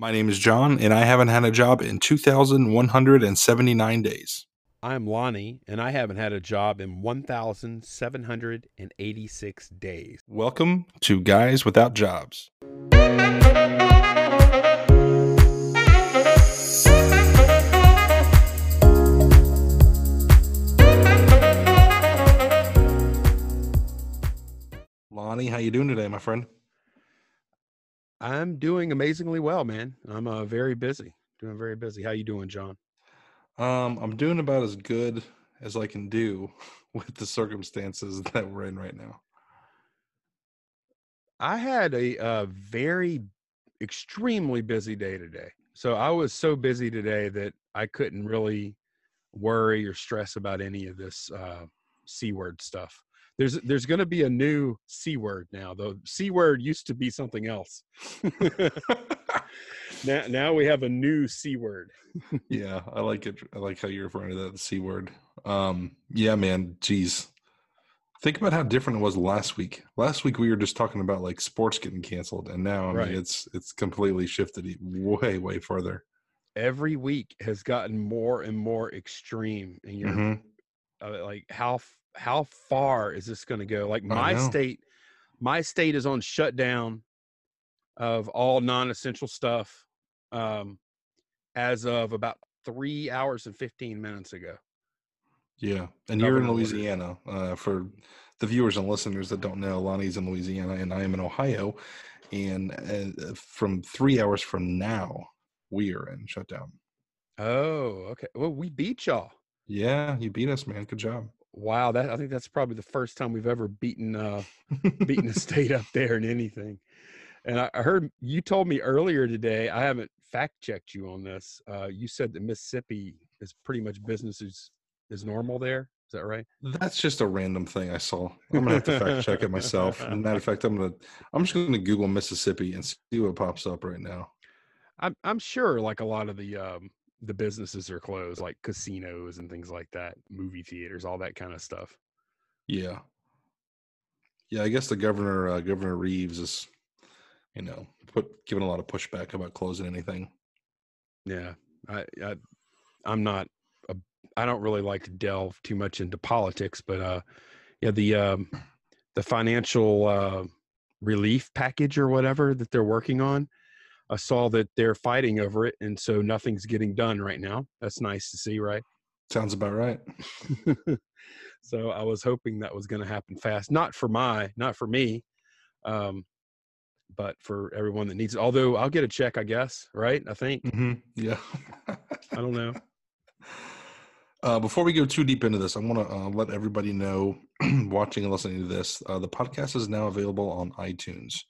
My name is John, and I haven't had a job in 2,179 days. I'm Lonnie, and I haven't had a job in 1,786 days. Welcome to Guys Without Jobs. Lonnie, how you doing today, my friend? I'm doing amazingly well, man. I'm uh, very busy. Doing very busy. How you doing, John? Um, I'm doing about as good as I can do with the circumstances that we're in right now. I had a, a very extremely busy day today. So I was so busy today that I couldn't really worry or stress about any of this uh, c word stuff. There's there's going to be a new c word now. The c word used to be something else. now now we have a new c word. yeah, I like it. I like how you're referring to that the c word. Um, yeah, man. Jeez, think about how different it was last week. Last week we were just talking about like sports getting canceled, and now I Right. mean it's it's completely shifted way way further Every week has gotten more and more extreme, and you're Mhm. uh, like how how far is this going to go like my state my state is on shutdown of all non-essential stuff um as of about three hours and 15 minutes ago Yeah, and you're in Louisiana. Uh, for the viewers and listeners that don't know, Lonnie's in Louisiana, and I am in Ohio. And uh, from three hours from now, we are in shutdown. oh okay well we beat y'all Yeah, you beat us, man. Good job. Wow that i think that's probably the first time we've ever beaten uh beaten a state up there in anything and I, I heard you told me earlier today i haven't fact checked you on this uh you said that mississippi is pretty much business as is normal there is that right That's just a random thing I saw. I'm gonna have to fact check it myself. As a matter of fact, I'm gonna I'm just gonna Google Mississippi and see what pops up right now. I'm I'm sure like a lot of the um the businesses are closed, like casinos and things like that, movie theaters, all that kind of stuff. Yeah, yeah. I guess the governor, uh, Governor Reeves, is you know put giving a lot of pushback about closing anything. Yeah, I, I I'm not a, I don't really like to delve too much into politics, but uh, yeah, the um the financial uh, relief package or whatever that they're working on, I saw that they're fighting over it, and so nothing's getting done right now. That's nice to see, right? Sounds about right. so I was hoping that was going to happen fast. Not for my, not for me, um, but for everyone that needs it. Although I'll get a check, I guess. Right? I think. hmm Yeah. I don't know. Uh, before we go too deep into this, I want to uh, let everybody know, watching and listening to this, uh, the podcast is now available on iTunes.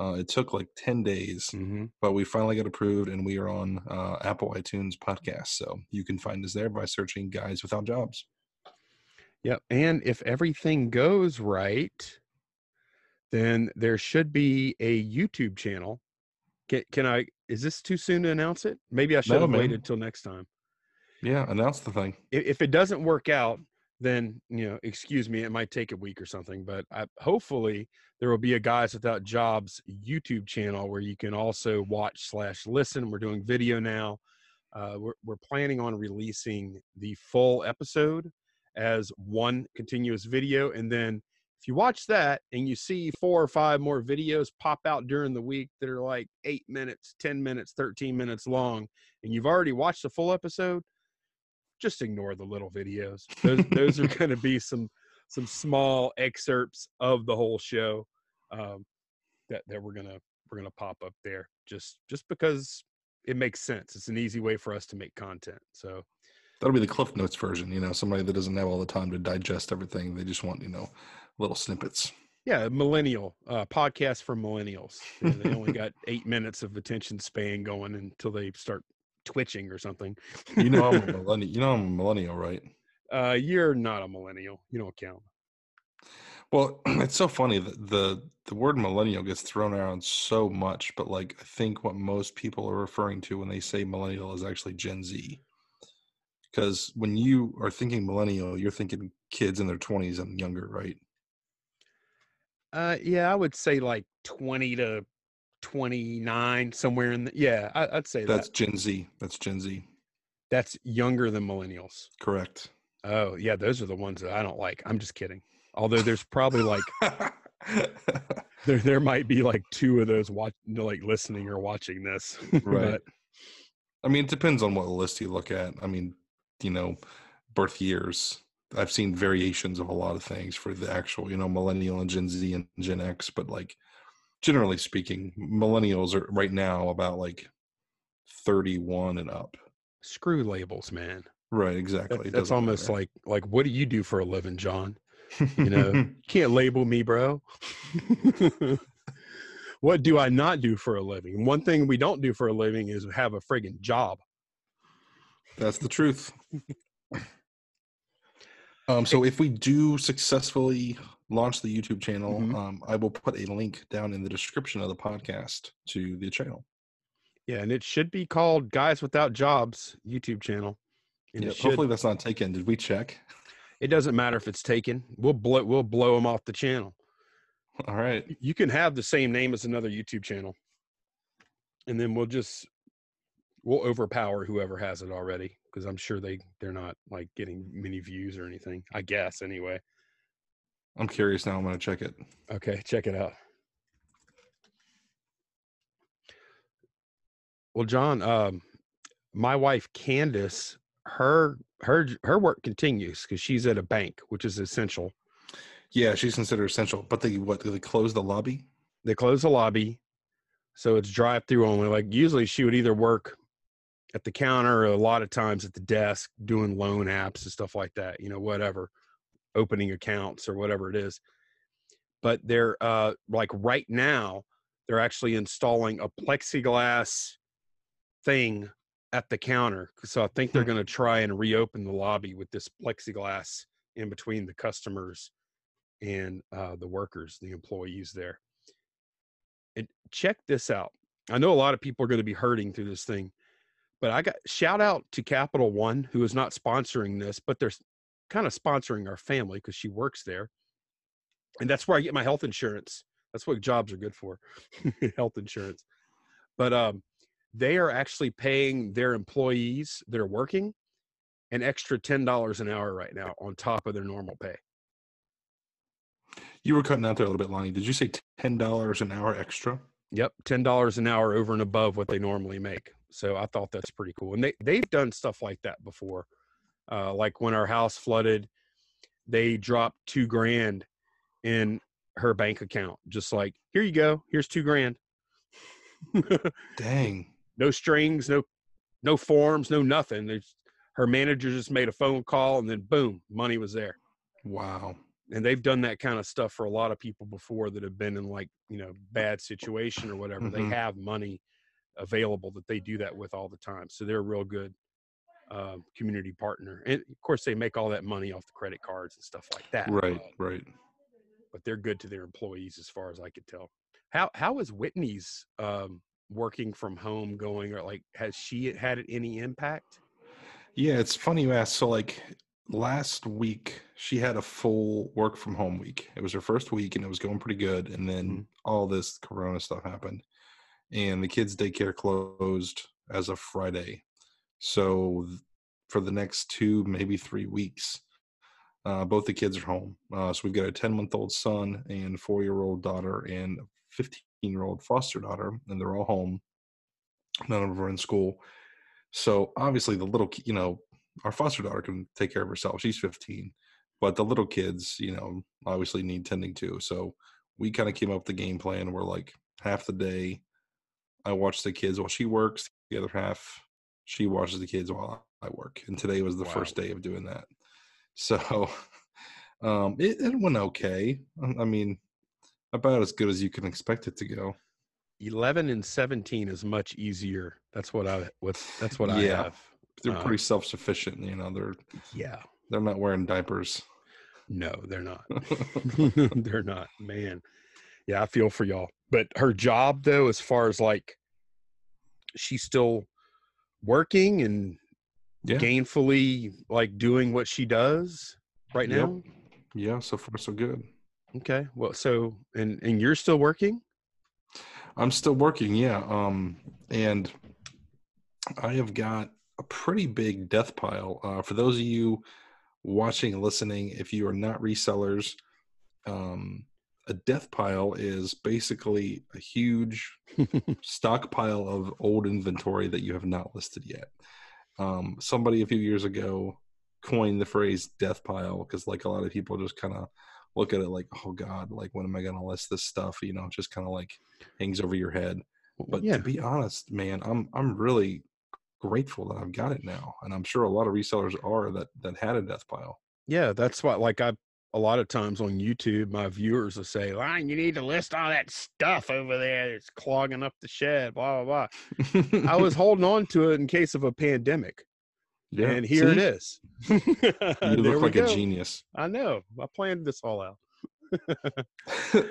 Uh, it took like 10 days, hmm but we finally got approved and we are on uh, Apple iTunes podcast. So you can find us there by searching Guys Without Jobs. Yep. And if everything goes right, then there should be a YouTube channel. Can, can I? Is this too soon to announce it? Maybe I should No, have man. waited till next time. Yeah, announce the thing. if, if it doesn't work out, then you know, excuse me, it might take a week or something. But I, hopefully, there will be a Guys Without Jobs YouTube channel where you can also watch slash listen. We're doing video now. Uh, we're we're planning on releasing the full episode as one continuous video, and then if you watch that and you see four or five more videos pop out during the week that are like eight minutes, ten minutes, thirteen minutes long, and you've already watched the full episode just ignore the little videos. Those those are going to be some some small excerpts of the whole show um, that that we're gonna we're gonna pop up there just just because it makes sense. It's an easy way for us to make content. So That'll be the Cliff Notes version. You know, somebody that doesn't have all the time to digest everything. They just want, you know, little snippets. yeah, millennial uh, podcast for millennials. You know, they only got eight minutes of attention span going until they start twitching or something. You know, I'm a millennial. You know, I'm a millennial, right? uh, you're not a millennial. You don't count. Well, it's so funny that the the word millennial gets thrown around so much, but like I think what most people are referring to when they say millennial is actually Gen Z. Because when you are thinking millennial, you're thinking kids in their 20s and younger, right? Uh, yeah, I would say like 20 to 29, somewhere in the yeah, I, would say that's that. Gen Z. That's Gen Z. That's younger than millennials. Correct. Oh yeah, those are the ones that I don't like. I'm just kidding. Although there's probably like there there might be like two of those watch like listening or watching this. right. but, I mean, it depends on what list you look at. I mean, you know, birth years. I've seen variations of a lot of things for the actual, you know, millennial and Gen Z and Gen X, but like generally speaking, millennials are right now about like 31 and up. Screw labels, man. Right, exactly. That, that's almost matter. like like what do you do for a living, John? You know, you can't label me, bro. what do I not do for a living? One thing we don't do for a living is have a friggin' job. That's the truth. um, so if we do successfully launch the YouTube channel, mm-hmm. um, I will put a link down in the description of the podcast to the channel. Yeah, and it should be called Guys Without Jobs YouTube channel. Yeah, hopefully that's not taken. Did we check? It doesn't matter if it's taken. We'll blow we'll blow them off the channel. All right. You can have the same name as another YouTube channel. And then we'll just we'll overpower whoever has it already because I'm sure they they're not like getting many views or anything. I guess anyway. I'm curious now. I'm going to check it. Okay, check it out. Well, John, um, my wife Candace, her her her work continues because she's at a bank, which is essential. Yeah, she's considered essential. But they what? They close the lobby. They close the lobby, so it's drive through only. Like usually, she would either work at the counter or a lot of times at the desk doing loan apps and stuff like that. You know, whatever, opening accounts or whatever it is. But they're uh, like right now, they're actually installing a plexiglass thing at the counter. So I think they're hmm. going to try and reopen the lobby with this plexiglass in between the customers and uh, the workers, the employees there. And check this out. I know a lot of people are going to be hurting through this thing, but I got shout out to Capital One, who is not sponsoring this, but they're kind of sponsoring our family because she works there. And that's where I get my health insurance. That's what jobs are good for health insurance. But um, they are actually paying their employees that are working an extra $10 an hour right now on top of their normal pay. You were cutting out there a little bit, Lonnie. Did you say $10 an hour extra? Yep, $10 an hour over and above what they normally make. So I thought that's pretty cool. And they, they've done stuff like that before. Uh, like when our house flooded, they dropped two grand in her bank account. Just like, here you go. Here's two grand. Dang no strings, no no forms, no nothing. There's, her manager just made a phone call and then boom, money was there. Wow. And they've done that kind of stuff for a lot of people before that have been in like, you know, bad situation or whatever. Mm-hmm. They have money available that they do that with all the time. So they're real good uh, community partner. And of course, they make all that money off the credit cards and stuff like that. Right, uh, right. But they're good to their employees as far as I could tell. How how is Whitney's um, working from home going or like has she had any impact yeah it's funny you ask so like last week she had a full work from home week it was her first week and it was going pretty good and then mm-hmm. all this corona stuff happened and the kids daycare closed as of friday so for the next two maybe three weeks uh, both the kids are home uh, so we've got a 10 month old son and four year old daughter and 15 year old foster daughter, and they're all home. None of them are in school. So obviously, the little, you know, our foster daughter can take care of herself. She's 15, but the little kids, you know, obviously need tending to. So we kind of came up with the game plan. We're like half the day, I watch the kids while she works. The other half, she watches the kids while I work. And today was the wow. first day of doing that. So um, it, it went okay. I mean, about as good as you can expect it to go. 11 and 17 is much easier. That's what I what that's what yeah. I have. They're uh, pretty self-sufficient, you know. They're yeah. They're not wearing diapers. No, they're not. they're not. Man. Yeah, I feel for y'all. But her job though as far as like she's still working and yeah. gainfully like doing what she does right now. Yep. Yeah, so far so good. Okay. Well, so and and you're still working? I'm still working, yeah. Um, and I have got a pretty big death pile. Uh, for those of you watching and listening, if you are not resellers, um, a death pile is basically a huge stockpile of old inventory that you have not listed yet. Um, somebody a few years ago coined the phrase death pile because, like, a lot of people just kind of look at it like, oh God, like, when am I going to list this stuff? You know, just kind of like hangs over your head. But yeah. to be honest, man, I'm I'm really grateful that I've got it now, and I'm sure a lot of resellers are that that had a death pile. Yeah, that's what like I a lot of times on YouTube, my viewers will say, "Line, you need to list all that stuff over there that's clogging up the shed." Blah blah blah. I was holding on to it in case of a pandemic. Yeah, and here See? it is. you look like go. a genius. I know. I planned this all out.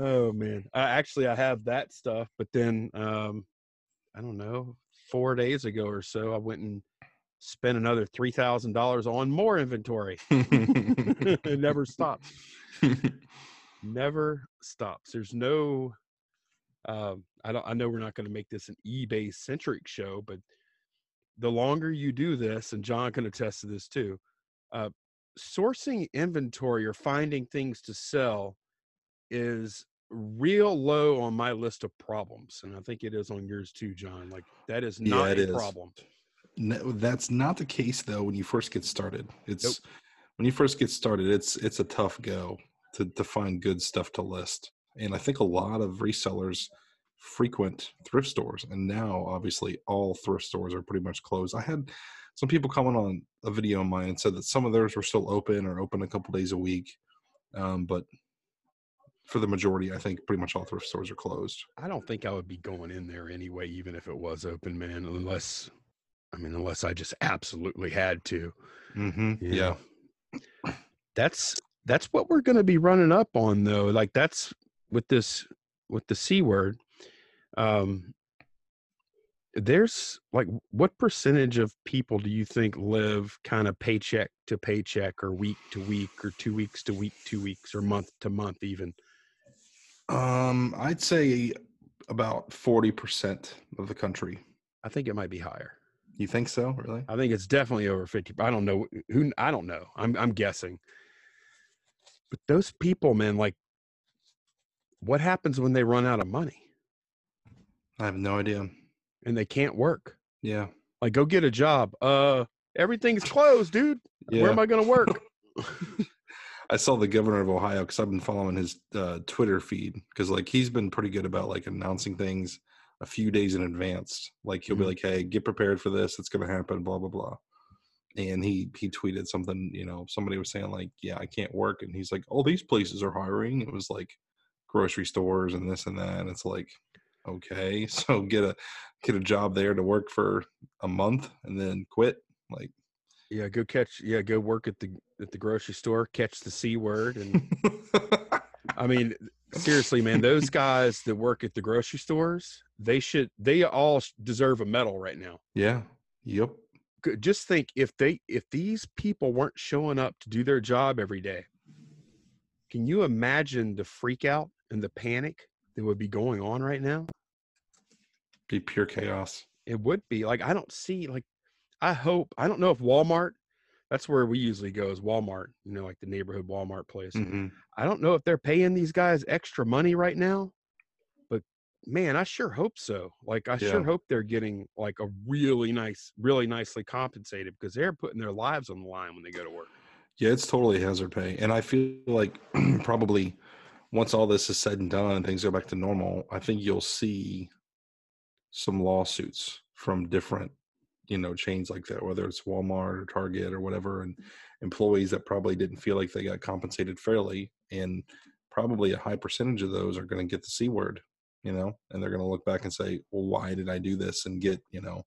oh man, I, actually I have that stuff, but then um, I don't know, four days ago or so, I went and spend another three thousand dollars on more inventory. it never stops. never stops. There's no. Um, I don't. I know we're not going to make this an eBay centric show, but the longer you do this, and John can attest to this too, uh, sourcing inventory or finding things to sell is real low on my list of problems, and I think it is on yours too, John. Like that is not yeah, a is. problem. No, that's not the case though. When you first get started, it's nope. when you first get started, it's it's a tough go to to find good stuff to list. And I think a lot of resellers frequent thrift stores, and now obviously all thrift stores are pretty much closed. I had some people comment on a video of mine and said that some of theirs were still open or open a couple days a week, um, but for the majority, I think pretty much all thrift stores are closed. I don't think I would be going in there anyway, even if it was open, man. Unless I mean, unless I just absolutely had to. Mm-hmm. Yeah. That's that's what we're going to be running up on, though. Like that's with this with the c word. Um, there's like what percentage of people do you think live kind of paycheck to paycheck or week to week or two weeks to week two weeks or month to month even um i'd say about 40% of the country i think it might be higher you think so? Really? I think it's definitely over fifty. I don't know who. I don't know. I'm I'm guessing. But those people, man, like, what happens when they run out of money? I have no idea. And they can't work. Yeah. Like, go get a job. Uh, everything's closed, dude. Yeah. Where am I going to work? I saw the governor of Ohio because I've been following his uh, Twitter feed because like he's been pretty good about like announcing things a few days in advance. Like he'll mm-hmm. be like, "Hey, get prepared for this. It's going to happen." Blah blah blah. And he he tweeted something. You know, somebody was saying like, "Yeah, I can't work," and he's like, "All these places are hiring." It was like grocery stores and this and that. And it's like, okay, so get a get a job there to work for a month and then quit. Like, yeah, go catch. Yeah, go work at the at the grocery store, catch the c word, and I mean, seriously, man, those guys that work at the grocery stores, they should, they all deserve a medal right now. Yeah. Yep. Just think if they, if these people weren't showing up to do their job every day, can you imagine the freak out and the panic that would be going on right now? Be pure chaos. It would be like, I don't see, like, I hope, I don't know if Walmart that's where we usually go is Walmart, you know, like the neighborhood Walmart place. Mm-hmm. I don't know if they're paying these guys extra money right now, but man, I sure hope so. Like I yeah. sure hope they're getting like a really nice, really nicely compensated because they're putting their lives on the line when they go to work. Yeah, it's totally hazard pay. And I feel like probably once all this is said and done and things go back to normal, I think you'll see some lawsuits from different you know chains like that whether it's walmart or target or whatever and employees that probably didn't feel like they got compensated fairly and probably a high percentage of those are going to get the c word you know and they're going to look back and say well why did i do this and get you know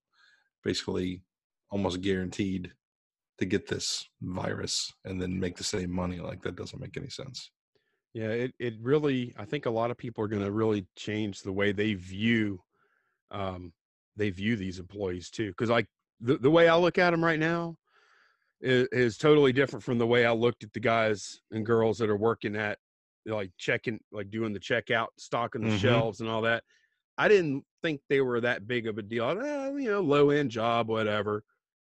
basically almost guaranteed to get this virus and then make the same money like that doesn't make any sense yeah it, it really i think a lot of people are going to really change the way they view um, they view these employees too. Because like the, the way I look at them right now is, is totally different from the way I looked at the guys and girls that are working at like checking, like doing the checkout, stocking the Mhm. shelves and all that. I didn't think they were that big of a deal. Eh, you know, low end job, whatever.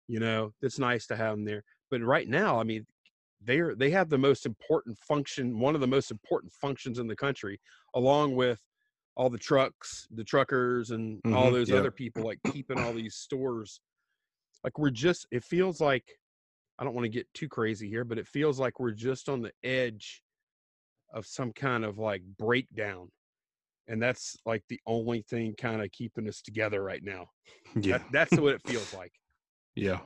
You know, it's nice to have them there. But right now, I mean, they're they have the most important function, one of the most important functions in the country, along with all the trucks, the truckers, and all Mhm, those yeah. other people like keeping all these stores. Like we're just, it feels like I don't want to get too crazy here, but it feels like we're just on the edge of some kind of like breakdown. And that's like the only thing kind of keeping us together right now. Yeah. That, that's what it feels like. Yeah.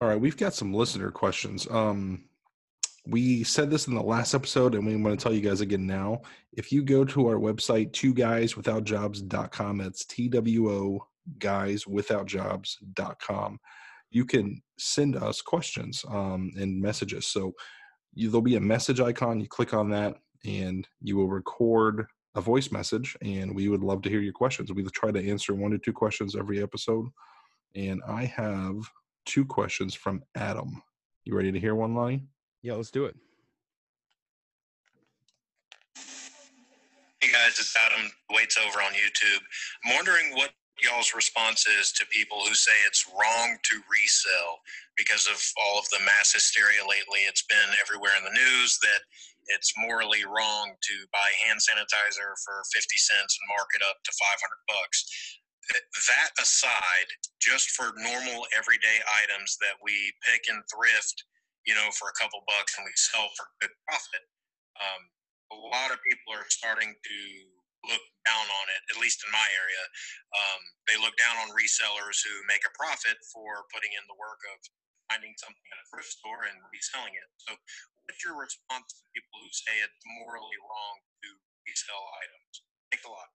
All right, we've got some listener questions. Um, we said this in the last episode, and we want to tell you guys again now. If you go to our website, two guys without jobs.com, that's T W O guys without jobs.com, you can send us questions um, and messages. So you, there'll be a message icon. You click on that, and you will record a voice message, and we would love to hear your questions. We try to answer one or two questions every episode. And I have two questions from Adam. You ready to hear one, Lonnie? Yeah, let's do it. Hey guys, it's Adam Waits over on YouTube. I'm wondering what y'all's response is to people who say it's wrong to resell because of all of the mass hysteria lately. It's been everywhere in the news that it's morally wrong to buy hand sanitizer for 50 cents and mark it up to 500 bucks. That aside, just for normal everyday items that we pick and thrift, you know, for a couple bucks and we sell for good profit, um, a lot of people are starting to look down on it, at least in my area. Um, they look down on resellers who make a profit for putting in the work of finding something at a thrift store and reselling it. So, what's your response to people who say it's morally wrong to resell items? Thanks a lot.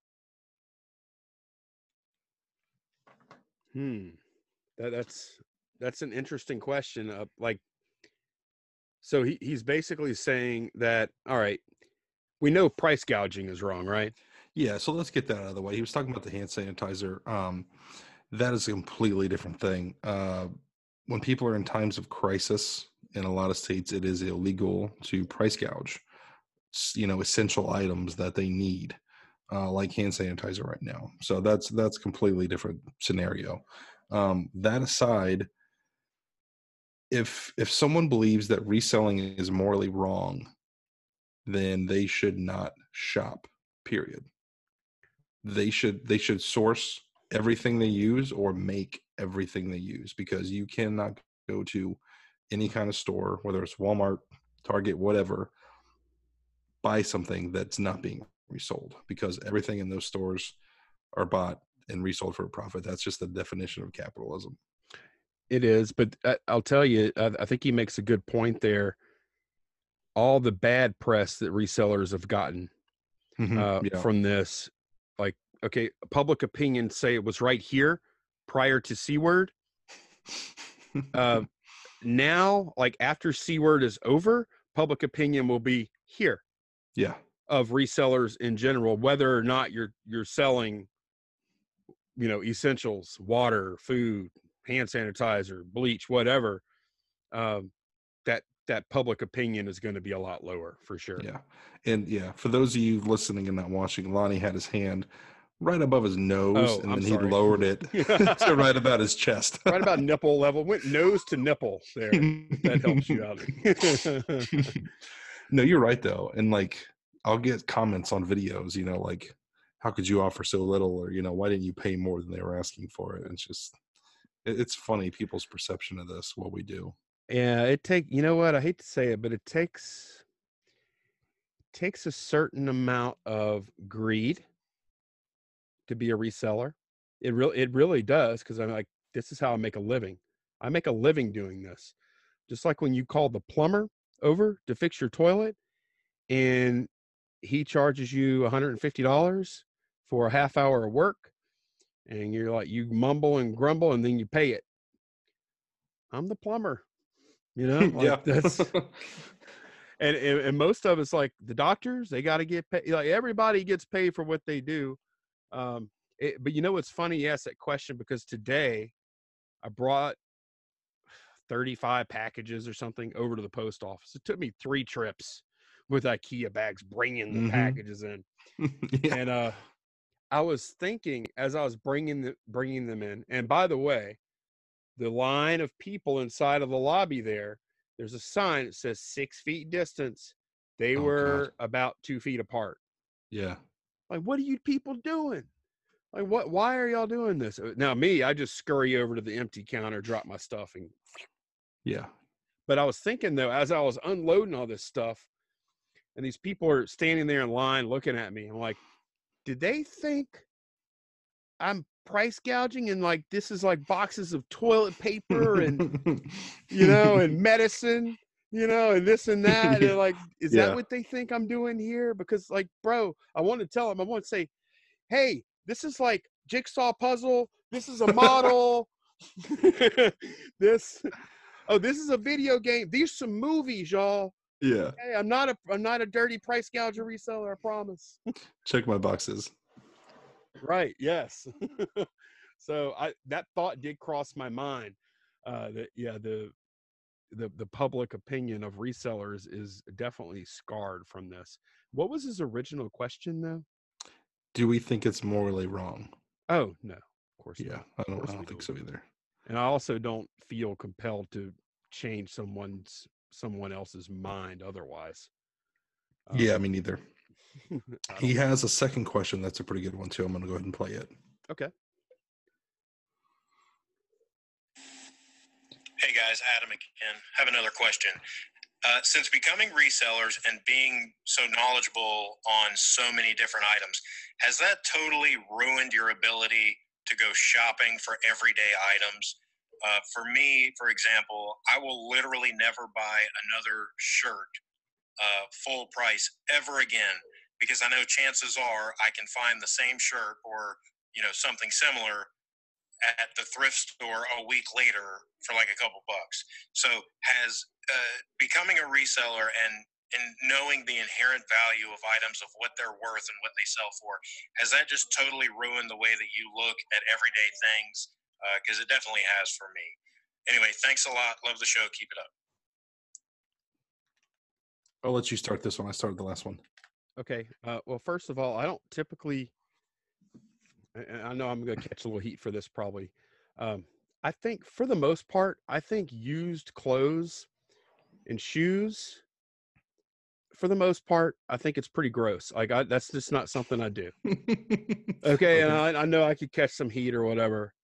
Hmm. That that's that's an interesting question. Uh, like, so he he's basically saying that all right, we know price gouging is wrong, right? Yeah, so let's get that out of the way. He was talking about the hand sanitizer. Um, that is a completely different thing. Uh, when people are in times of crisis in a lot of states, it is illegal to price gouge, you know, essential items that they need, uh, like hand sanitizer right now. So that's that's completely different scenario. Um, that aside, if if someone believes that reselling is morally wrong, then they should not shop. Period they should they should source everything they use or make everything they use because you cannot go to any kind of store whether it's Walmart, Target, whatever buy something that's not being resold because everything in those stores are bought and resold for a profit. That's just the definition of capitalism. It is, but I'll tell you, I, think he makes a good point there. All the bad press that resellers have gotten uh, yeah. from this, okay, public opinion say it was right here prior to C word. Uh, now, like after C word is over, public opinion will be here yeah. of resellers in general, whether or not you're you're selling, you know, essentials, water, food, hand sanitizer, bleach, whatever. Um, that that public opinion is going to be a lot lower for sure. Yeah. And yeah, for those of you listening and not watching, Lonnie had his hand right above his nose Oh, and I'm then sorry. he lowered it to right about his chest. right about nipple level, went nose to nipple there. That helps you out. no, you're right though. And like I'll get comments on videos, you know, like how could you offer so little or you know, why didn't you pay more than they were asking for it? And it's just it- it's funny people's perception of this, what we do. Yeah, it take you know what I hate to say it, but it takes takes a certain amount of greed to be a reseller. It really it really does because I'm like this is how I make a living. I make a living doing this. Just like when you call the plumber over to fix your toilet and he charges you $150 for a half hour of work and you're like you mumble and grumble and then you pay it. I'm the plumber. You know, like yeah. that's and, and and most of it's like the doctors they got to get paid like everybody gets paid for what they do um it, but you know what's funny you asked that question because today i brought 35 packages or something over to the post office. It took me three trips with IKEA bags bringing the Mhm. packages in. yeah. And uh, I was thinking as I was bringing the, bringing them in. And by the way, the line of people inside of the lobby there, there's a sign that says six feet distance. They Oh, God. were about two feet apart. Yeah. Like, what are you people doing? Like, what? Why are y'all doing this? Uh, Now, me, I just scurry over to the empty counter, drop my stuff, and. Yeah. But I was thinking though, as I was unloading all this stuff, and these people are standing there in line looking at me, I'm like, did they think I'm price gouging and like this is like boxes of toilet paper and you know and medicine, you know, and this and that? And like, is Yeah. that what they think I'm doing here? Because like, bro, I want to tell them, I want to say, hey, this is like jigsaw puzzle. This is a model. this, oh, this is a video game. These some movies, y'all. yeah. Hey, I'm not a, I'm not a dirty price gouger reseller. I promise. Check my boxes. right. Yes. so I that thought did cross my mind. Uh, that yeah, the the the public opinion of resellers is definitely scarred from this. What was his original question though? Do we think it's morally wrong? Oh no, of course Yeah. not. I don't I don't think don't. so either. And I also don't feel compelled to change someone's someone else's mind otherwise. Yeah, Um, me neither. He has a second question that's a pretty good one too. I'm gonna go ahead and play it. okay. Hey guys, Adam again. Have another question. Uh, since becoming resellers and being so knowledgeable on so many different items, has that totally ruined your ability to go shopping for everyday items? Uh, for me, for example, I will literally never buy another shirt uh, full price ever again because I know chances are I can find the same shirt or you know something similar at the thrift store a week later for like a couple bucks. So has uh, becoming a reseller and and knowing the inherent value of items of what they're worth and what they sell for has that just totally ruined the way that you look at everyday things? Because it definitely has for me. Anyway, thanks a lot. Love the show. Keep it up. I'll let you start this one. I started the last one. Okay. Uh, well, first of all, I don't typically. And- I know I'm going to catch a little heat for this probably. Um, I think for the most part, I think used clothes and shoes, for the most part, I think it's pretty gross. Like I, that's just not something I do. Okay, and I, I know I could catch some heat or whatever.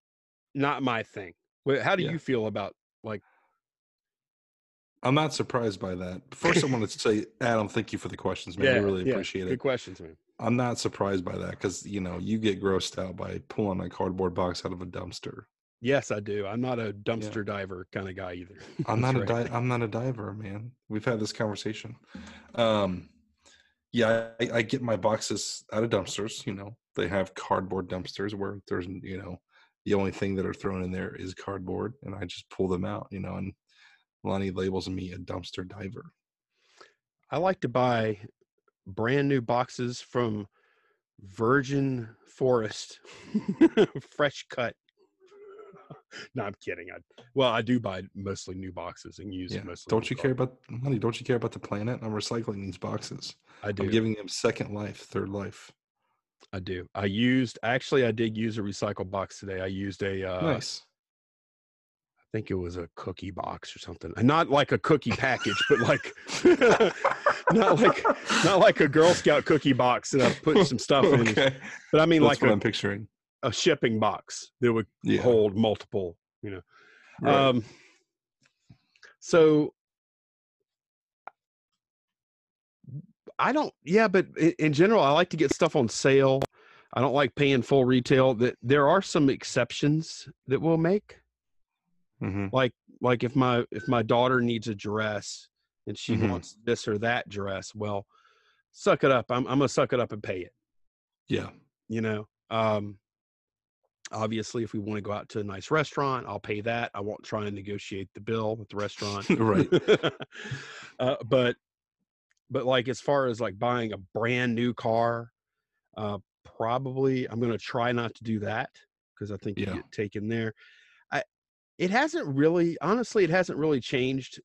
Not my thing. How do Yeah. you feel about like? I'm not surprised by that. First, I wanted to say, Adam, thank you for the questions, man. I really yeah, appreciate it. Good questions, man. I'm not surprised by that because you know you get grossed out by pulling a cardboard box out of a dumpster. Yes, I do. I'm not a dumpster diver kind of guy either. I'm not That's a right. di- I'm not a diver, man. We've had this conversation. Um, yeah, I, I get my boxes out of dumpsters. You know, they have cardboard dumpsters where there's you know the only thing that are thrown in there is cardboard, and I just pull them out. You know, and Lonnie labels me a dumpster diver. I like to buy brand new boxes from Virgin Forest, fresh cut. no, I'm kidding. I well, I do buy mostly new boxes and use Yeah. mostly. Don't you care about money? Don't you care about the planet? I'm recycling these boxes. I do. I'm giving them second life, third life. I do. I used actually. I did use a recycle box today. I used a. Uh, nice. I think it was a cookie box or something. And Not like a cookie package, but like not like not like a Girl Scout cookie box that I put some stuff in. But I mean That's like what a, I'm picturing. a shipping box that would Yeah. hold multiple, you know. right. Um, so I don't, yeah, but in, in general, I like to get stuff on sale. I don't like paying full retail. That there are some exceptions that we'll make. Mhm. Like, like if my if my daughter needs a dress and she Mhm. wants this or that dress, well, suck it up. I'm I'm gonna suck it up and pay it. Yeah. You know. Um, obviously, if we want to go out to a nice restaurant, I'll pay that. I won't try and negotiate the bill with the restaurant. right. uh, but but like as far as like buying a brand new car, uh, probably I'm going to try not to do that because I think Yeah. you get taken there. It hasn't really honestly it hasn't really changed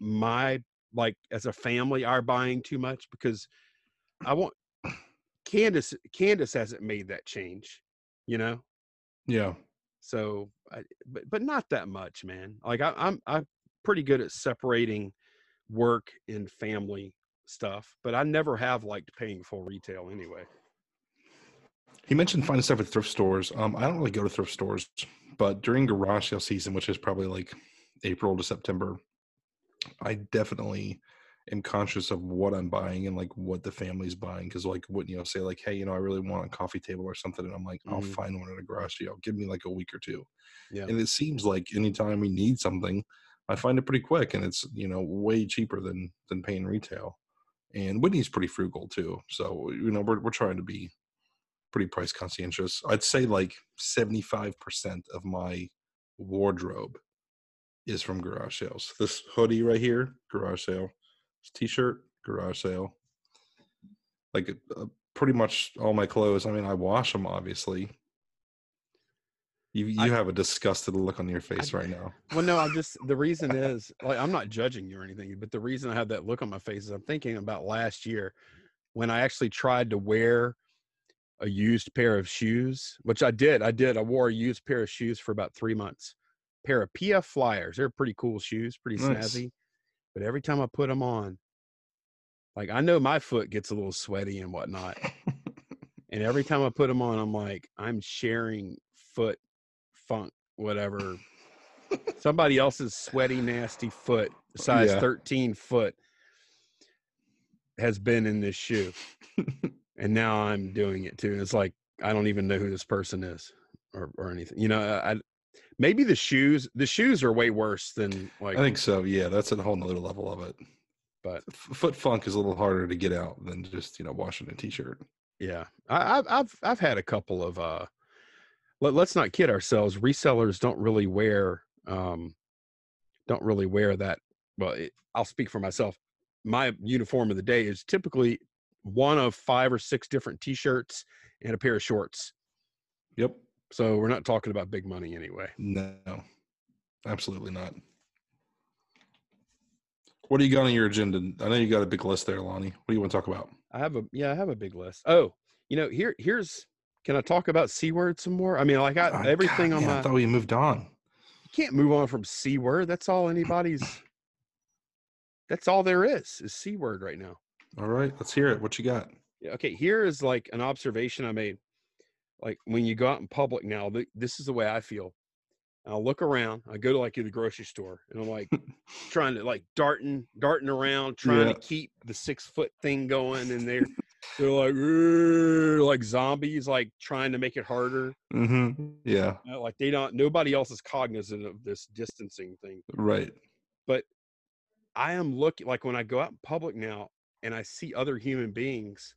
my like as a family our buying too much because i want candace candace hasn't made that change you know? Yeah. so I, but but not that much man. Like I, i'm i'm pretty good at separating work and family stuff but i never have liked paying full retail anyway He mentioned finding stuff at thrift stores. Um, I don't really go to thrift stores, but during garage sale season, which is probably like April to September, I definitely am conscious of what I'm buying and like what the family's buying. Cause like wouldn't you know, say like, hey, you know, I really want a coffee table or something, and I'm like, I'll Mhm. find one at a garage sale. Give me like a week or two. yeah And it seems like anytime we need something, I find it pretty quick and it's, you know, way cheaper than than paying retail. And Whitney's pretty frugal too. So, you know, we're we're trying to be pretty price conscientious. I'd say like 75% of my wardrobe is from garage sales. This hoodie right here, garage sale. This t-shirt, garage sale. Like uh, pretty much all my clothes. I mean, I wash them obviously. You you I- have a disgusted look on your face I- right now. Well, no, I'm just the reason is like I'm not judging you or anything, but the reason I have that look on my face is I'm thinking about last year when I actually tried to wear a used pair of shoes, which I did. I did. I wore a used pair of shoes for about three months. Pair of PF Flyers. They're pretty cool shoes, pretty Nice. snazzy. But every time I put them on, like I know my foot gets a little sweaty and whatnot. And every time I put them on, I'm like, I'm sharing foot funk, whatever. Somebody else's sweaty, nasty foot, size Yeah. 13 foot, has been in this shoe. and now I'm doing it too. And it's like, I don't even know who this person is or, or anything. You know, I, maybe the shoes, the shoes are way worse than like, I think so. Yeah, that's a whole nother level of it. but Foot funk is a little harder to get out than just you know washing a t-shirt. Yeah, I, I've I've I've had a couple of. uh let, Let's not kid ourselves. Resellers don't really wear um don't really wear that. Well, it, I'll speak for myself. My uniform of the day is typically one of five or six different T-shirts and a pair of shorts. Yep. So we're not talking about big money anyway. No, absolutely not. What do you got on your agenda? I know you got a big list there, Lonnie. What do you want to talk about? I have a yeah, I have a big list. Oh, you know, here here's. Can I talk about C word some more? I mean, like I, Oh, everything God, on man, my. I thought we moved on. you can't move on from C word. That's all anybody's. That's all there is is C word right now. All right, let's hear it. What you got? Yeah, okay, here is like an observation I made. Like when you go out in public now, this is the way I feel. I'll look around. I go to like the grocery store, and I'm like trying to like darting, darting around, trying Yeah. to keep the six foot thing going, and they're they're like like zombies, like trying to make it harder. Mm-hmm. Yeah. You know, Like they don't. Nobody else is cognizant of this distancing thing. Right. But I am looking like when I go out in public now and I see other human beings,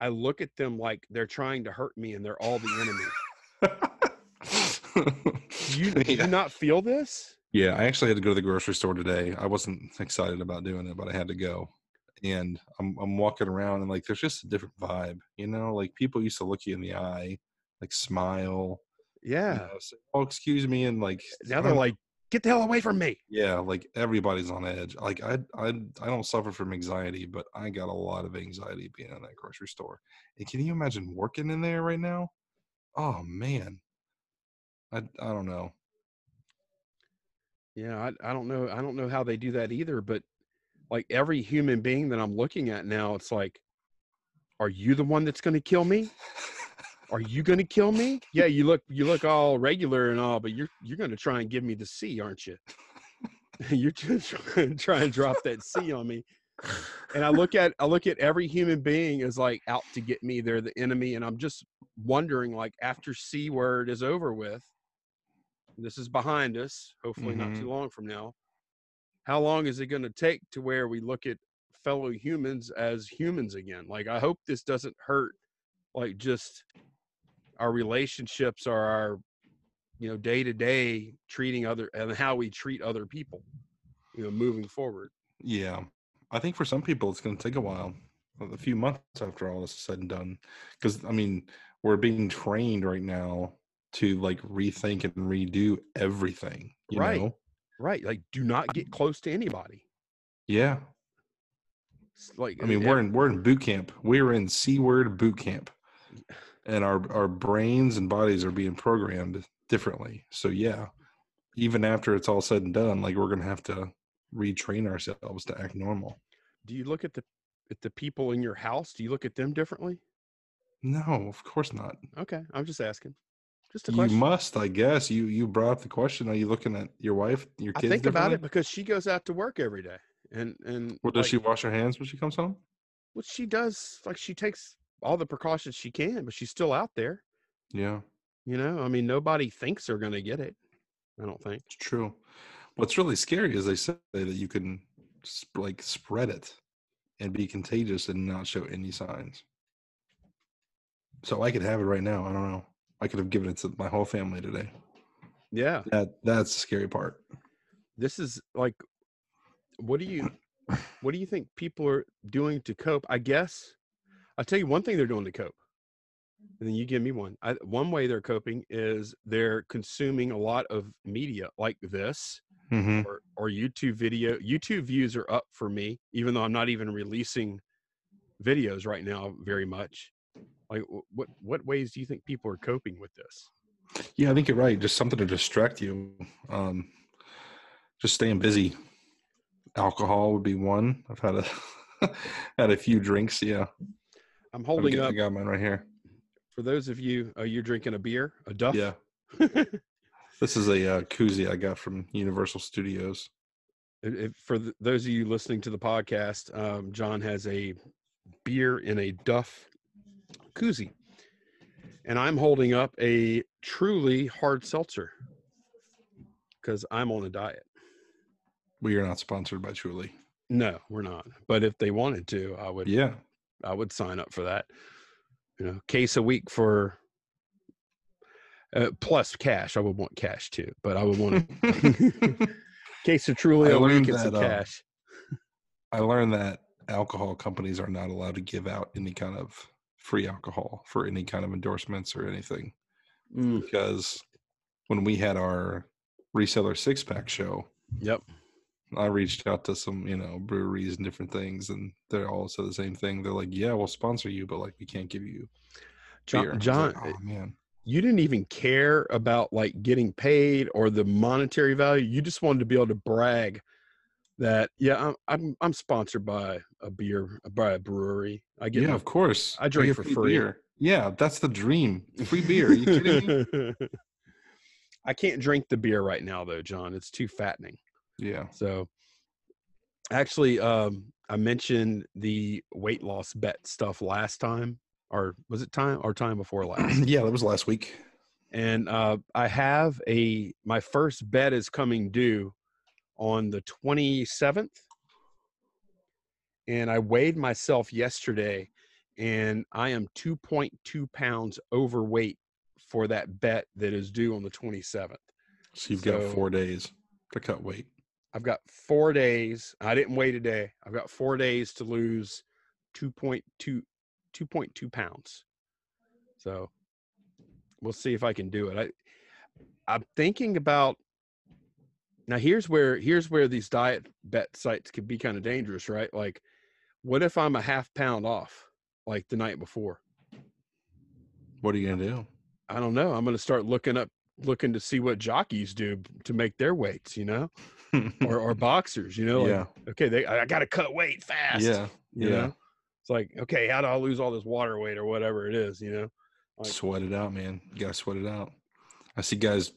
I look at them like they're trying to hurt me and they're all the enemy. Do you, do yeah. you not feel this? Yeah, I actually had to go to the grocery store today. I wasn't excited about doing it, but I had to go. And I'm I'm walking around and like there's just a different vibe, you know. Like people used to look you in the eye, like smile, you Yeah. know, say, "Oh, excuse me," and like Now they're like, get the hell away from me. yeah, like everybody's on edge. Like I I I don't suffer from anxiety, but I got a lot of anxiety being in that grocery store. And can you imagine working in there right now? Oh man, I I don't know. Yeah, I, I don't know. I don't know how they do that either, but like every human being that I'm looking at now, it's like, are you the one that's going to kill me? Are you going to kill me? Yeah, you look you look all regular and all, but you're you're going to try and give me the C, aren't you? you're just trying to try and drop that C on me. And I look at I look at every human being as like out to get me. They're the enemy, and I'm just wondering, like after C word is over with, this is behind us. Hopefully, not too mm-hmm. long from now. How long is it going to take to where we look at fellow humans as humans again? Like I hope this doesn't hurt, like just our relationships are our, you know, day to day treating other and how we treat other people, you know, moving forward. Yeah. I think for some people it's going to take a while, a few months after all this is said and done. Because, I mean, we're being trained right now to like rethink and redo everything. You Right. know? Right. Like, do not get close to anybody. Yeah. S- Like, I mean, uh, we're in we're in boot camp. We're in C word boot camp. And our our brains and bodies are being programmed differently. So yeah, even after it's all said and done, like we're gonna have to retrain ourselves to act normal. do you look at the at the people in your house? Do you look at them differently? No, of course not. Okay, I'm just asking. Just a You question. must, I guess. You you brought up the question. Are you looking at your wife, your kids? I think about it because she goes out to work every day, and and Well, does like, she wash her hands when she comes home? What she does, like she takes all the precautions she can, but she's still out there. Yeah, You know, I mean, nobody thinks they're going to get it. I don't think. it's true. What's really scary is they say that you can sp- like spread it and be contagious and not show any signs. So I could have it right now. I don't know. I could have given it to my whole family today. Yeah, That that's the scary part. this is like, what do you, what do you think people are doing to cope? I guess I'll tell you one thing they're doing to cope, and then you give me one. I, one way they're coping is they're consuming a lot of media like this Mm-hmm. or, or YouTube video. YouTube views are up for me, even though I'm not even releasing videos right now very much. Like, what what ways do you think people are coping with this? Yeah, I think you're right. Just something to distract you. Um, just staying busy. Alcohol would be one. I've had a had a few drinks. Yeah, I'm I'm holding up I got mine right here. for those of you. Uh, you're drinking a beer, a Duff. Yeah, this is a uh, koozie I got from Universal Studios. If- if- for th- those of you listening to the podcast, um, John has a beer in a Duff koozie, and I'm holding up a truly hard seltzer because I'm on a diet. We are not sponsored by Truly. No, we're not. But if they wanted to, I would. Yeah, I would sign up for that. You know, case a week for uh, plus cash. I would want cash too, but I would want a case of truly a week and some uh, cash. I learned that alcohol companies are not allowed to give out any kind of free alcohol for any kind of endorsements or anything. Mm, Because when we had our reseller six pack show, yep. I reached out to some, you know, breweries and different things, and they're all said the same thing. They're like, "Yeah, we'll sponsor you, but like, we can't give you beer." John, John, like, oh man, you didn't even care about like getting paid or the monetary value. You just wanted to be able to brag that, yeah, I'm I'm, I'm sponsored by a beer by a brewery. I get yeah, my of course, I drink for free. Beer. Yeah, that's the dream. Free beer. Are you kidding me? I can't drink the beer right now though, John. It's too fattening. Yeah. So actually um I mentioned the weight loss bet stuff last time or was it time or time before last? yeah, that was last week. and uh I have a my first bet is coming due on the 27th. And I weighed myself yesterday and I am 2.2 pounds overweight for that bet that is due on the 27th. So you've got four days to cut weight. I've got four days. I didn't wait a day. I've got four days to lose 2.2, 2.2 pounds. So we'll see if I can do it. I, I'm thinking about now. Here's where here's where these diet bet sites can be kind of dangerous, right? Like, what if I'm a half pound off, like the night before? What are you gonna do? I don't know. I'm going to start looking up, looking to see what jockeys do to make their weights, you know? Or or boxers, you know. Like, yeah, okay, they I got to cut weight fast. yeah, you yeah. know. It's like, okay, how do I lose all this water weight or whatever it is, you know? Like- Sweat it out, man. You gotta sweat it out. I see guys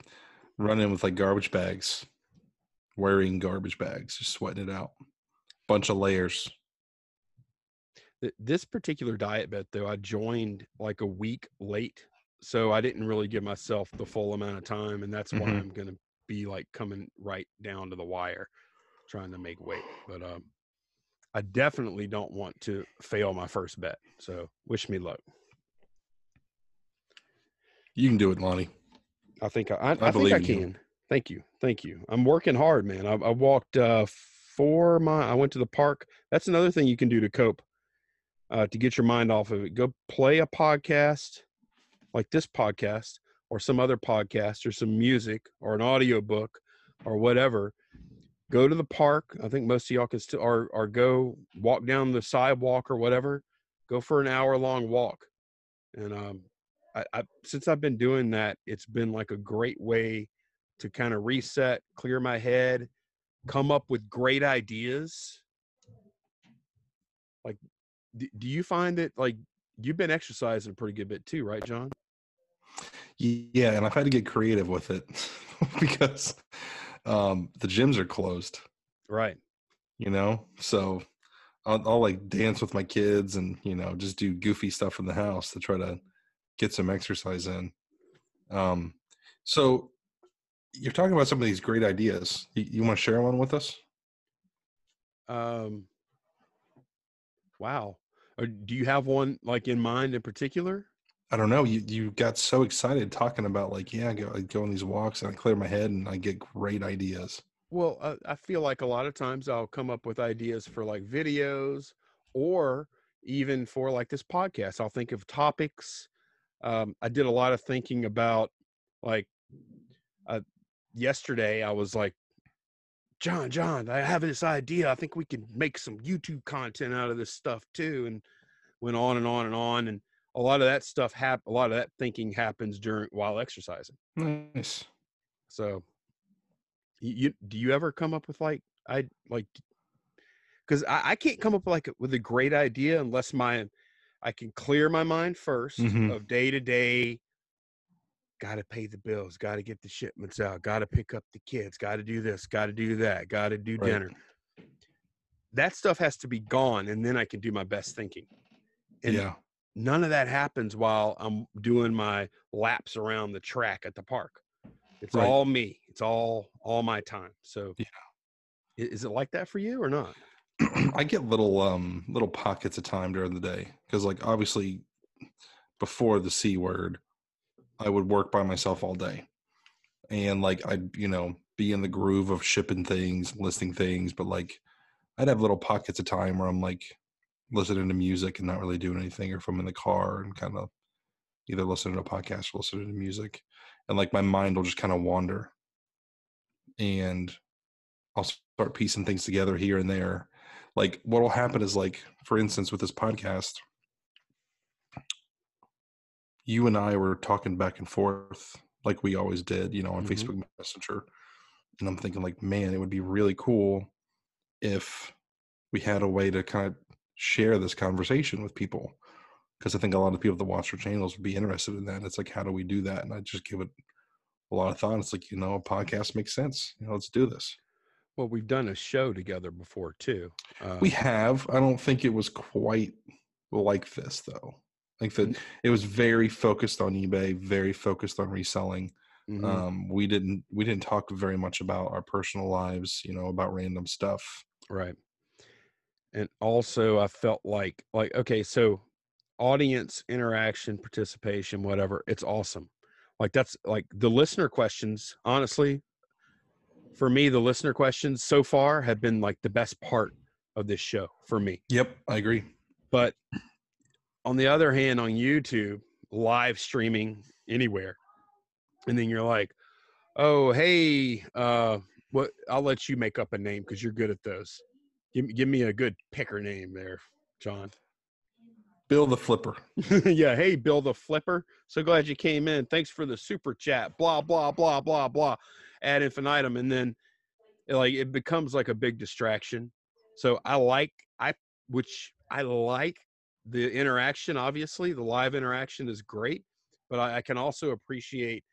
running with like garbage bags, wearing garbage bags, just sweating it out. Bunch of layers. This particular diet bet though, I joined like a week late, so I didn't really give myself the full amount of time, and that's why Mhm. I'm gonna be like coming right down to the wire, trying to make weight. But um, I definitely don't want to fail my first bet. So wish me luck. You can do it, Lonnie. I think I, I, I, think believe I in you. can. Thank you, thank you. I'm working hard, man. I, I walked uh, four mile. I went to the park. That's another thing you can do to cope, uh, to get your mind off of it. Go play a podcast, like this podcast. Or some other podcast or some music or an audio book or whatever go to the park. I think most of y'all can still or, or go walk down the sidewalk or whatever. Go for an hour long walk. And um I, I since i've been doing that it's been like a great way to kind of reset clear my head come up with great ideas. Like do, do you find that like you've been exercising a pretty good bit too right john Yeah, and I've had to get creative with it because um, the gyms are closed. right You know, so I'll, I'll like dance with my kids and you know just do goofy stuff in the house to try to get some exercise in. Um, so you're talking about some of these great ideas. You, you want to share one with us? um wow or do you have one like in mind in particular I don't know. You you got so excited talking about like yeah, I go I go on these walks and I clear my head and I get great ideas. Well, I feel like a lot of times I'll come up with ideas for like videos or even for like this podcast. I'll think of topics. Um, I did a lot of thinking about like uh, yesterday, I was like, John, John, I have this idea. I think we can make some YouTube content out of this stuff too. And went on and on and on. And a lot of that stuff hap- a lot of that thinking happens during while exercising. Nice. So, you, do you ever come up with like I like because I, I can't come up with like with a great idea unless my I can clear my mind 1st Mhm. of day to day. Got to pay the bills. Got to get the shipments out. Got to pick up the kids. Got to do this. Got to do that. Got to do Right. dinner. That stuff has to be gone, and then I can do my best thinking. And yeah. None of that happens while I'm doing my laps around the track at the park. It's Right. all me. It's all all my time. So Yeah. is it like that for you or not? I get little um little pockets of time during the day because like obviously before the c word I would work by myself all day and like I'd you know be in the groove of shipping things listing things but like I'd have little pockets of time where I'm like listening to music and not really doing anything or if I'm in the car and kind of either listening to a podcast or listening to music and like my mind will just kind of wander and I'll start piecing things together here and there like what will happen is like for instance with this podcast you and i were talking back and forth like we always did you know on Mhm. facebook messenger and i'm thinking like man it would be really cool if we had a way to kind of share this conversation with people because i think a lot of people that watch our channels would be interested in that it's like how do we do that and i just give it a lot of thought it's like you know a podcast makes sense you know let's do this Well, we've done a show together before too. Uh, We have. I don't think it was quite like this though. Like that, Mm. it was very focused on eBay, very focused on reselling. mhm. Um, we didn't we didn't talk very much about our personal lives, you know, about random stuff. Right. And also I felt like like okay, so audience interaction, participation, whatever, it's awesome. Like that's like the listener questions, honestly, for me the listener questions so far have been like the best part of this show for me. Yep, I agree. But on the other hand on YouTube, live streaming anywhere and then you're like, "Oh, hey, uh what I'll let you make up a name cuz you're good at those." Give, me- give me a good picker name there, John. Bill the Flipper. yeah, hey, Bill the Flipper. So glad you came in. Thanks for the super chat. Blah blah blah blah blah. Ad infinitum, and then it, like it becomes like a big distraction. So I like I which I like the interaction. Obviously, the live interaction is great, but I, I can also appreciate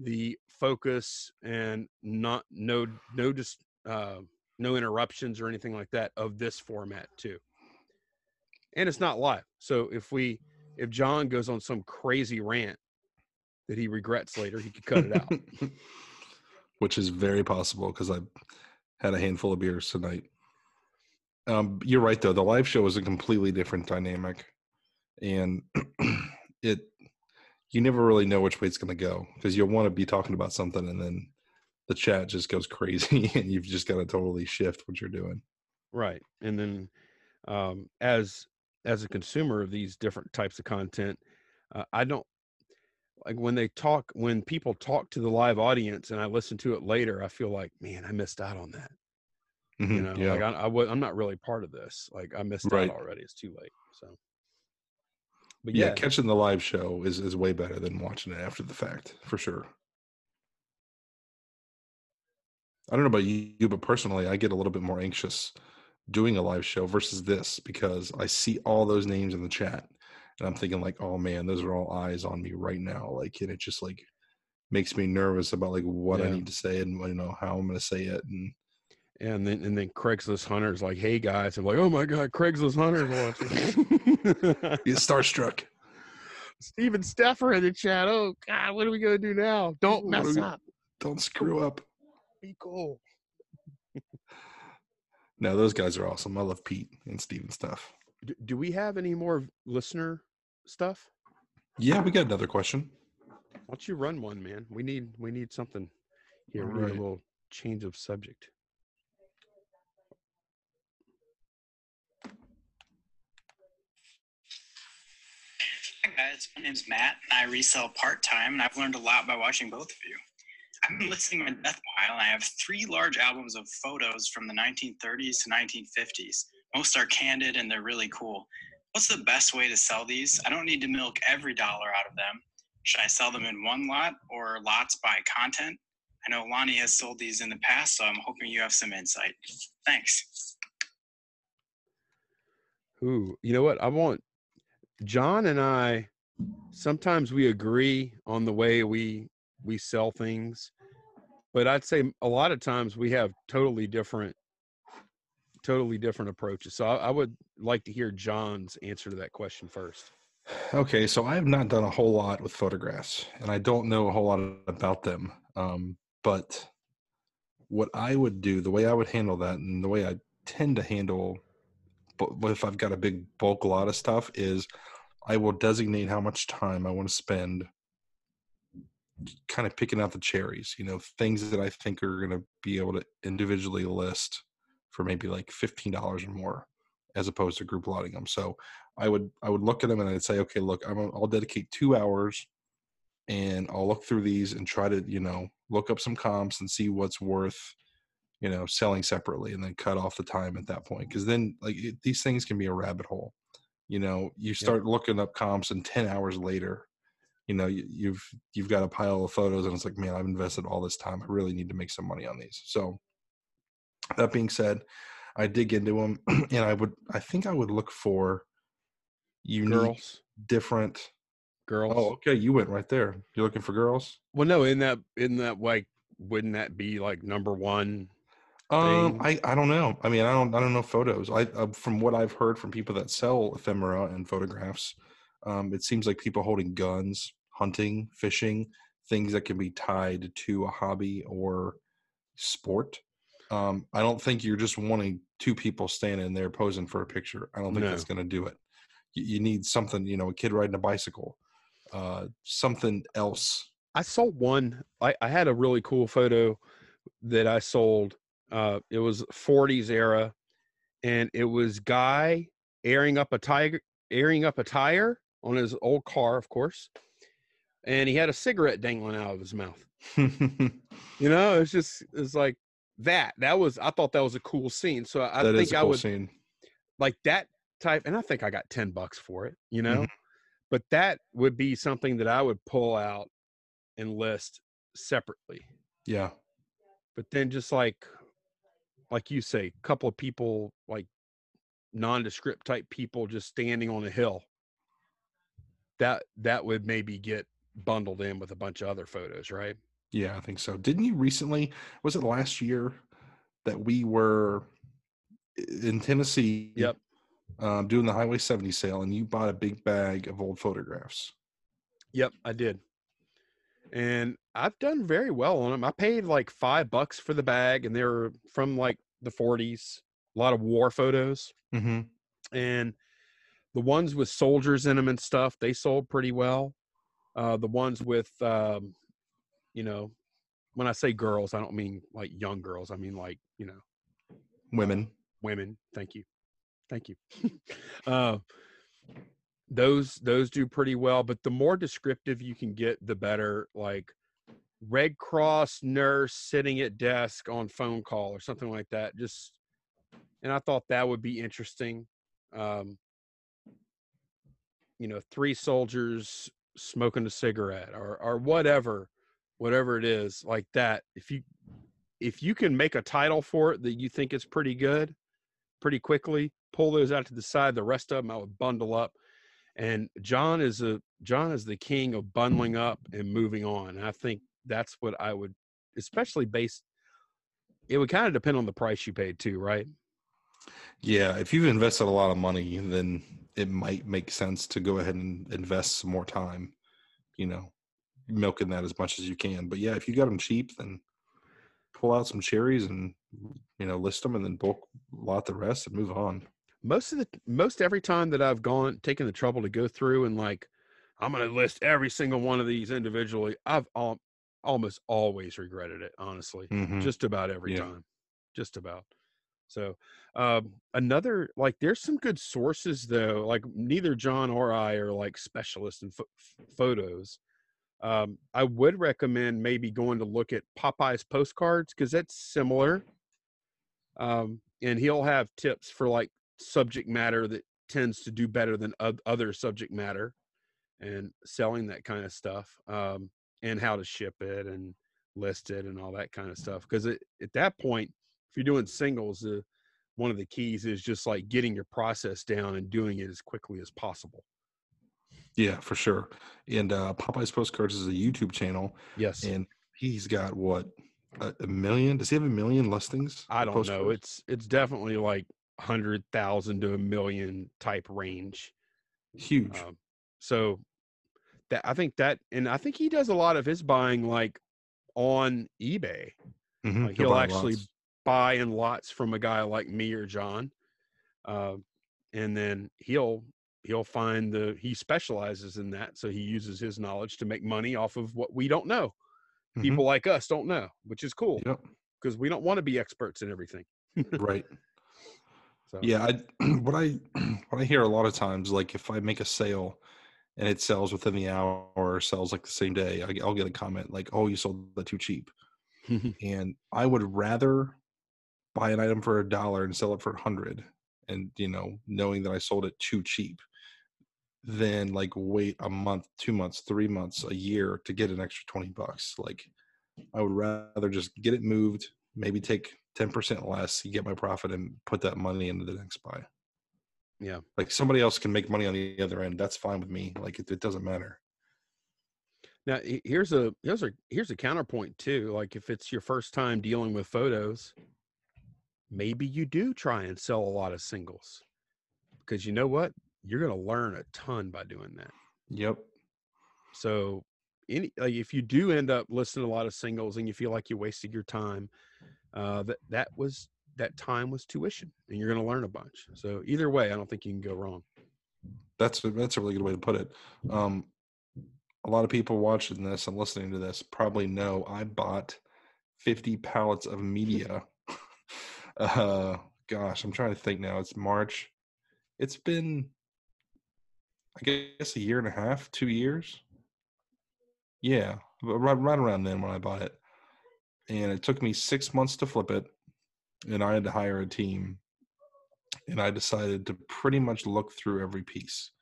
the focus and not no no just uh, no interruptions or anything like that of this format too and it's not live. So if we if John goes on some crazy rant that he regrets later, he could cut it out. Which is very possible because I had a handful of beers tonight. Um, you're right though. The live show is a completely different dynamic, and it you never really know which way it's going to go because you'll want to be talking about something and then the chat just goes crazy and you've just got to totally shift what you're doing. right. And then um as as a consumer of these different types of content, uh, I don't like when they talk when people talk to the live audience and I listen to it later, I feel like, man, I missed out on that. You Mhm, know, yeah. like I, I was, I'm not really part of this. Like I missed Right. out already. It's too late. So, but yeah, yeah, catching the live show is, is way better than watching it after the fact, for sure. I don't know about you, but personally, I get a little bit more anxious doing a live show versus this because I see all those names in the chat and I'm thinking like, oh man, those are all eyes on me right now. Like, and it just like makes me nervous about like what I need to say and you know how I'm going to say it. And and then and then Craigslist hunters like, hey guys, I'm like, oh my god, Craigslist hunters watching. get starstruck. Steven Steffer in the chat. Oh God, what are we gonna do now? Don't mess up. Don't screw up. Be cool. No, those guys are awesome. I love Pete and Steve and stuff. Do, do we have any more listener stuff? Yeah, we got another question. Why don't you run one, man? We need we need something here. We need a little change of subject. Hi guys, my name's Matt, and I resell part time, and I've learned a lot by watching both of you. I've been listening on Death and I have three large albums of photos from the 1930s to 1950s. Most are candid and they're really cool. What's the best way to sell these? I don't need to milk every dollar out of them. Should I sell them in one lot or lots by content? I know Lonnie has sold these in the past, so I'm hoping you have some insight. Thanks. Ooh, you know what? I want John and I sometimes we agree on the way we we sell things, but I'd say a lot of times we have totally different totally different approaches. So I, I would like to hear John's answer to that question first. Okay, so I have not done a whole lot with photographs, and I don't know a whole lot about them. Um, but what I would do, the way I would handle that, and the way I tend to handle, if I've got a big bulk lot of stuff, is I will designate how much time I want to spend, kind of picking out the cherries. You know, things that I think are going to be able to individually list for maybe like fifteen dollars or more, as opposed to group lotting them. So I would I would look at them and I'd say, okay, look, I'm I'll dedicate two hours, and I'll look through these and try to you know look up some comps and see what's worth, you know, selling separately, and then cut off the time at that point because then like it, these things can be a rabbit hole. You know, you start looking up comps, and ten hours later, you know, you, you've you've got a pile of photos, and it's like, man, I've invested all this time. I really need to make some money on these. So that being said, I dig into them, and I would I think I would look for unique, Girls, different. girls. Oh, okay, you went right there. You're looking for girls. Well, no, in that in that like, wouldn't that be like number one? Um. I I don't know. I mean, I don't I don't know photos. I uh, from what I've heard from people that sell ephemera and photographs, um, it seems like people holding guns, hunting, fishing, things that can be tied to a hobby or sport. Um, I don't think you're just wanting two people standing there posing for a picture. I don't think that's going to do it. You, you need something, you know, a kid riding a bicycle, uh, something else. I sold one. I, I had a really cool photo that I sold. Uh, it was 40s era, and it was guy airing up a tiger, airing up a tire on his old car, of course, and he had a cigarette dangling out of his mouth. You know, it's just it's like that. That was I thought that was a cool scene. So I That think a I cool would scene. like that type, and I think I got ten bucks for it. You know, Mhm. but that would be something that I would pull out and list separately. Yeah. but then just like like you say a couple of people like nondescript type people just standing on a hill that that would maybe get bundled in with a bunch of other photos right Yeah, I think so. Didn't you recently? Was it last year that we were in Tennessee? Yep. Um, doing the Highway 70 sale, and you bought a big bag of old photographs. yep i did and i've done very well on them i paid like five bucks for the bag and they were from like the 40s a lot of war photos Mm-hmm. and the ones with soldiers in them and stuff they sold pretty well uh the ones with um you know when i say girls i don't mean like young girls i mean like you know Women. women. Thank you. Thank you. Uh those those do pretty well but the more descriptive you can get the better like red cross nurse sitting at desk on phone call or something like that just and i thought that would be interesting. Um you know three soldiers smoking a cigarette or or whatever whatever it is like that if you if you can make a title for it that you think is pretty good pretty quickly pull those out to the side the rest of them i would bundle up. And john is a john is the king of bundling up and moving on and i think that's what i would especially based it would kind of depend on the price you paid too right? Yeah, if you've invested a lot of money, then it might make sense to go ahead and invest some more time. You know, milking that as much as you can. But yeah, if you got them cheap, then pull out some cherries and you know list them, and then bulk lot the rest and move on. most of the most every time that i've gone taken the trouble to go through and like i'm going to list every single one of these individually i've al- almost always regretted it honestly Mhm. just about every Yeah. time just about so um another like there's some good sources though like neither john or i are like specialists in pho- photos. Um i would recommend maybe going to look at popeye's postcards because that's similar. Um and he'll have tips for like subject matter that tends to do better than oth- other subject matter and selling that kind of stuff um and how to ship it and list it and all that kind of stuff because at that point if you're doing singles uh, one of the keys is just like getting your process down and doing it as quickly as possible Yeah, for sure. And uh, Popeye's Postcards is a YouTube channel, yes and he's got what a, a million? Does he have a million listings? i don't know it's it's definitely like 100000 to a million type range huge. Um, so that I think that, and I think he does a lot of his buying like on eBay. Mhm, Like he'll he'll actually lots. Buy in lots from a guy like me or John, uh, and then he'll he'll find the he specializes in that, so he uses his knowledge to make money off of what we don't know. Mhm. People like us don't know, which is cool Yep. because we don't want to be experts in everything. Right. So Yeah, I what I what I hear a lot of times, like if I make a sale and it sells within the hour or sells like the same day, I, I'll get a comment like, "Oh, you sold that too cheap," and I would rather buy an item for a dollar and sell it for a hundred, and you know, knowing that I sold it too cheap, than like wait a month, two months, three months, a year to get an extra twenty bucks. Like, I would rather just get it moved, maybe take ten percent less, get my profit, and put that money into the next buy yeah. like somebody else can make money on the other end that's fine with me like it, it doesn't matter Now here's a here's a here's a counterpoint too. Like if it's your first time dealing with photos, maybe you do try and sell a lot of singles. Because you know what? You're gonna learn a ton by doing that. yep So any like if you do end up listening to a lot of singles and you feel like you wasted your time, uh that that was that time was tuition and you're gonna learn a bunch. So either way, I don't think you can go wrong. that's a, that's a really good way to put it um a lot of people watching this and listening to this probably know i bought 50 pallets of media uh gosh i'm trying to think now it's march. It's been i guess a year and a half two years? Yeah right, right around then when i bought it. And it took me six months to flip it and i had to hire a team and i decided to pretty much look through every piece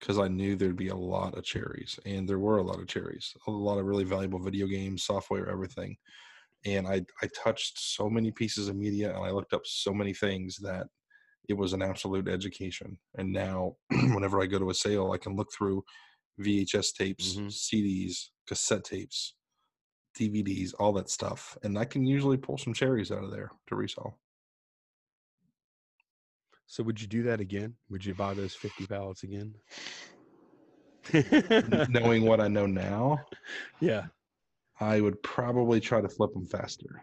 because i knew there'd be a lot of cherries and there were a lot of cherries a lot of really valuable video games software everything and i i touched so many pieces of media and i looked up so many things that it was an absolute education and now whenever i go to a sale i can look through vhs tapes Mhm. cds cassette tapes dvds all that stuff and i can usually pull some cherries out of there to resell So would you do that again? Would you buy those 50 pallets again? Knowing what i know now yeah. I would probably try to flip them faster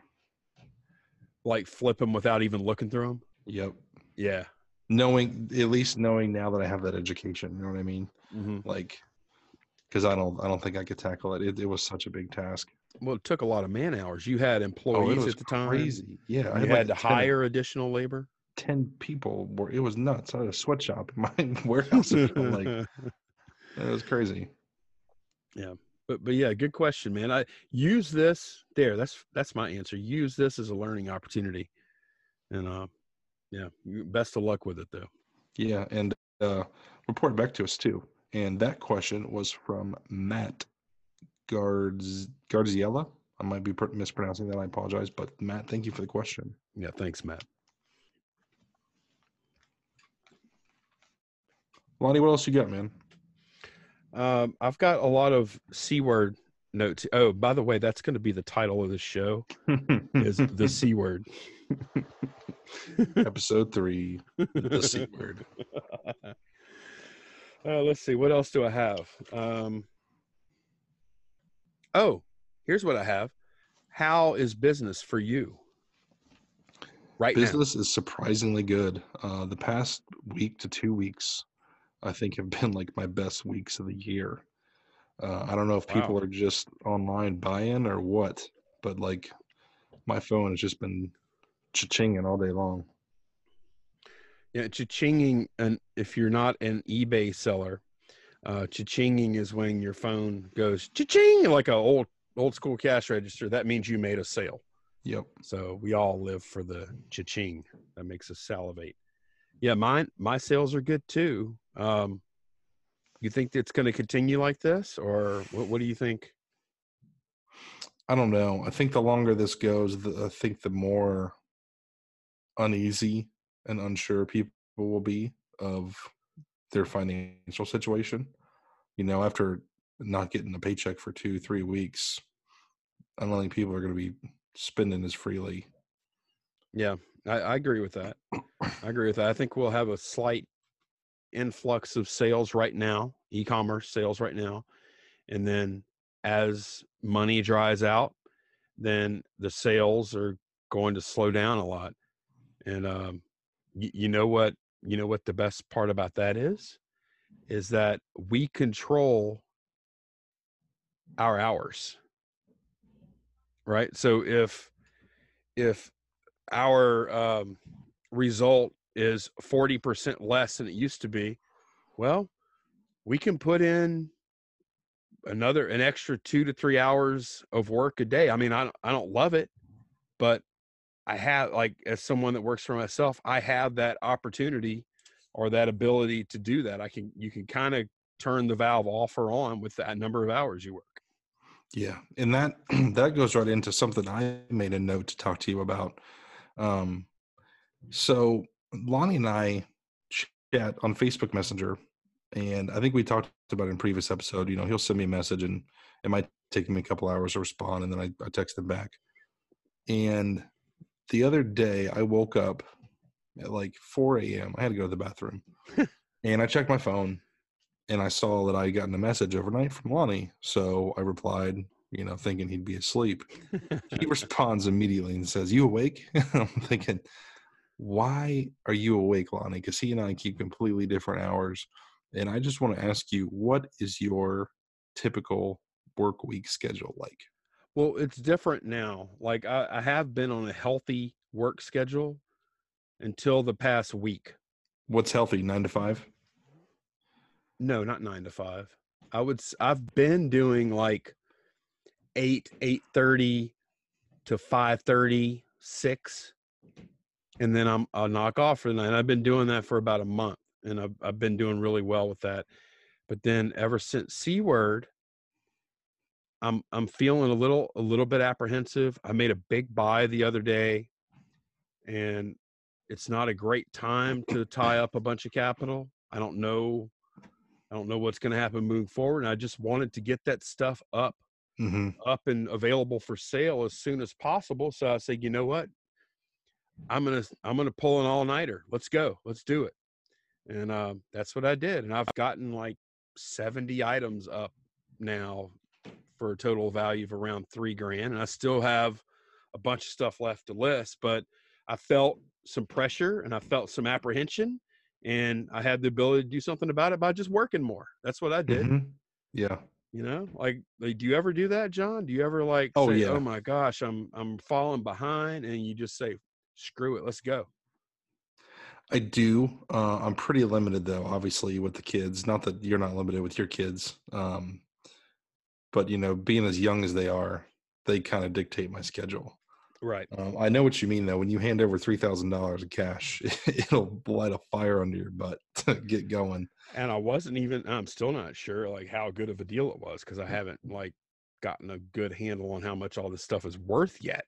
Like flip them without even looking through them? yep Yeah. knowing at least knowing now that i have that education you know what i mean hmm like because i don't i don't think i could tackle it. it it was such a big task Well, it took a lot of man hours. You had oh employees was at the time. crazy yeah You I had, like to 10 hire additional labor. ten people. Were it was nuts. I had a sweatshop in my warehouse. It like it was crazy. But but yeah, good question, man. I use this there. That's that's my answer. Use this as a learning opportunity, and uh, yeah, best of luck with it though. Yeah, and uh, report back to us too. And that question was from Matt Gards Garziella. I might be mispronouncing that. I apologize, but Matt, thank you for the question. Yeah, thanks, Matt. Lonnie, what else you got, man? Um, I've got a lot of c word notes. Oh, by the way, that's going to be the title of the show is the c word. Episode three, the C word. Uh, let's see. What else do I have? Um, oh, here's what I have. How is business for you? Right now. Business is surprisingly good. Uh, the past week to two weeks, I think, have been like my best weeks of the year. Uh, I don't know if people Wow. are just online buying or what, but like my phone has just been cha-chinging all day long. Yeah, cha-chinging, and if you're not an eBay seller, uh, cha-chinging is when your phone goes cha-ching like a old old school cash register. That means you made a sale. Yep. So we all live for the cha-ching. That makes us salivate. Yeah, mine my sales are good too. Um, you think it's going to continue like this, or what? What do you think? I don't know. I think the longer this goes, the, I think the more uneasy and unsure people will be of their financial situation. You know, after not getting a paycheck for two, three weeks, I don't think people are going to be spending as freely. Yeah, I, I agree with that. I agree with that. I think we'll have a slight influx of sales right now, e-commerce sales right now, and then as money dries out, then the sales are going to slow down a lot. And um, y- you know what? You know what the best part about that is, is that we control our hours. Right. So if if our um, result is 40% less than it used to be, well, we can put in another an extra 2 to 3 hours of work a day. I mean, I I don't love it, but I have like as someone that works for myself, I have that opportunity or that ability to do that. I can you can kind of turn the valve off or on with that number of hours you work. Yeah, and that that goes right into something I made a note to talk to you about. Um, so Lonnie and I chat on Facebook Messenger, and I think we talked about it in previous episode. You know, he'll send me a message, and it might take me a couple hours to respond, and then I, I text him back. And the other day, I woke up at like 4 a.m. I had to go to the bathroom, and I checked my phone, and I saw that I had gotten a message overnight from Lonnie. So I replied, you know, thinking he'd be asleep. he responds immediately and says, "You awake?" I'm thinking, why are you awake, Lonnie? Because he and I keep completely different hours, and I just want to ask you, what is your typical work week schedule like? Well, it's different now. Like I, I have been on a healthy work schedule until the past week. What's healthy? Nine to five. No, not nine to five. I would. I've been doing like eight, eight thirty to five thirty, six, and then I'm I'll knock off for the night. I've been doing that for about a month, and I've I've been doing really well with that. But then ever since C word, I'm I'm feeling a little a little bit apprehensive. I made a big buy the other day, and it's not a great time to tie up a bunch of capital. I don't know I don't know what's going to happen moving forward. And I just wanted to get that stuff up, Mm-hmm. up and available for sale as soon as possible. So I said, you know what? I'm gonna I'm gonna pull an all nighter. Let's go. Let's do it. And um, that's what I did. And I've gotten like 70 items up now for a total value of around three grand. And I still have a bunch of stuff left to list, but I felt some pressure and I felt some apprehension and I had the ability to do something about it by just working more. That's what I did. Mm-hmm. Yeah. You know, like, like, do you ever do that, John? Do you ever like, Oh, say, yeah. oh my gosh, I'm I'm falling behind, and you just say, screw it, let's go. I do. Uh, I'm pretty limited though, obviously, with the kids. Not that you're not limited with your kids, um, but you know, being as young as they are, they kind of dictate my schedule. Right. Um, I know what you mean though. When you hand over three thousand dollars in cash, it'll light a fire under your butt to get going. And I wasn't even. I'm still not sure like how good of a deal it was because I haven't like gotten a good handle on how much all this stuff is worth yet.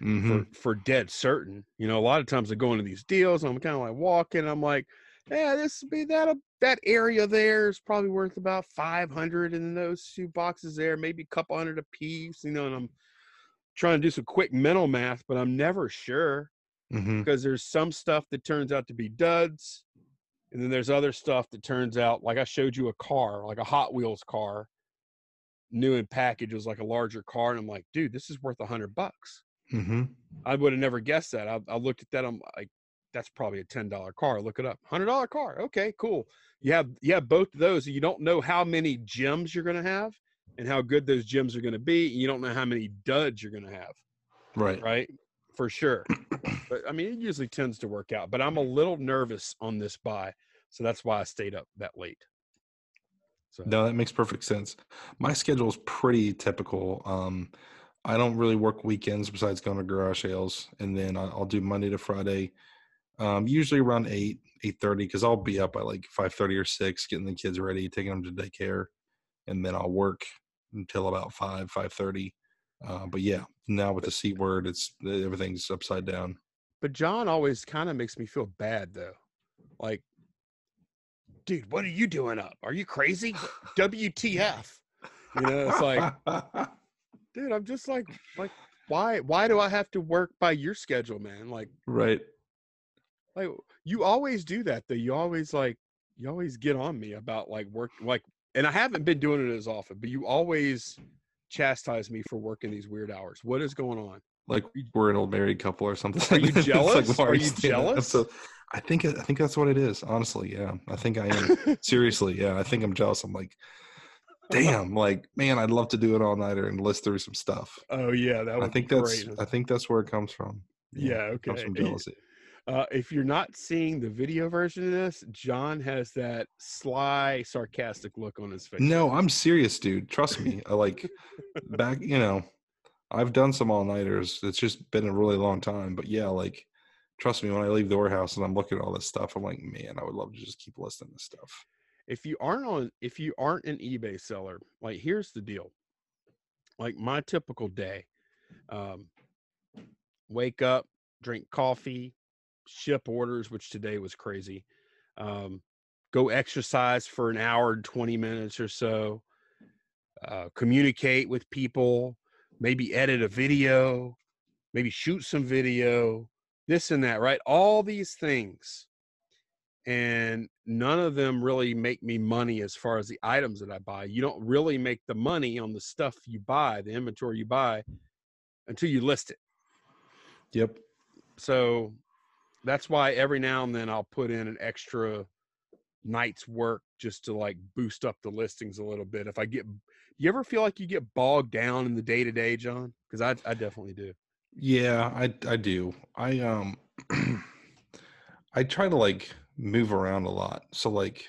Mhm. for for dead certain. You know, a lot of times I go into these deals, I'm kind of like walking, I'm like, yeah, this would be that uh, that area there is probably worth about five hundred, and those two boxes there, maybe a couple hundred a piece. You know, and I'm trying to do some quick mental math, but I'm never sure Mhm. because there's some stuff that turns out to be duds, and then there's other stuff that turns out like I showed you a car, like a Hot Wheels car, new in package was like a larger car, and I'm like, dude, this is worth a hundred bucks. Mhm. I would have never guessed that. I, I looked at that. I'm like, that's probably a ten dollar car. Look it up. Hundred dollar car. Okay, cool. You have you have both of those. and You don't know how many gems you're gonna have and how good those gems are gonna be. And you don't know how many duds you're gonna have. Right. Right. For sure. but I mean, it usually tends to work out. But I'm a little nervous on this buy, so that's why I stayed up that late. So No, that makes perfect sense. My schedule is pretty typical. Um, I don't really work weekends besides going to garage sales, and then I'll do Monday to Friday, um, usually around eight, eight thirty, because I'll be up by like five thirty or six, getting the kids ready, taking them to daycare, and then I'll work until about five, five thirty. Uh, but yeah, now with the C word, it's everything's upside down. But John always kind of makes me feel bad though. Like, dude, what are you doing up? Are you crazy? WTF? You know, it's like, dude, I'm just like, like, why, why do I have to work by your schedule, man? Like, right. like you always do that though. You always like, you always get on me about like work, like, and I haven't been doing it as often, but you always chastise me for working these weird hours. What is going on? like we're an old married couple or something. Are you It's like, jealous? Are you jealous? So I think I think that's what it is. Honestly, yeah, I think I am. Seriously, yeah, I think I'm jealous. I'm like, damn, like man, I'd love to do an all nighter and list through some stuff. Oh yeah, that would I think be that's great. I think that's where it comes from. Yeah, it comes okay. from jealousy. Uh, if you're not seeing the video version of this, John has that sly, sarcastic look on his face. No, I'm serious, dude. Trust me. I like back, you know, I've done some all nighters. It's just been a really long time. But yeah, like trust me, when I leave the warehouse and I'm looking at all this stuff, I'm like, man, I would love to just keep listing this stuff. if you aren't on, if you aren't an eBay seller, like here's the deal. Like my typical day, um, wake up, drink coffee, ship orders, which today was crazy. Um, go exercise for an hour and 20 minutes or so, uh, communicate with people, maybe edit a video, maybe shoot some video, this and that, right? All these things. And none of them really make me money as far as the items that I buy. You don't really make the money on the stuff you buy, the inventory you buy, until you list it. Yep. So that's why every now and then I'll put in an extra night's work just to like boost up the listings a little bit. If I get, you ever feel like you get bogged down in the day to day, John? Because I, I definitely do. Yeah, I I do. I um I try to like move around a lot. So like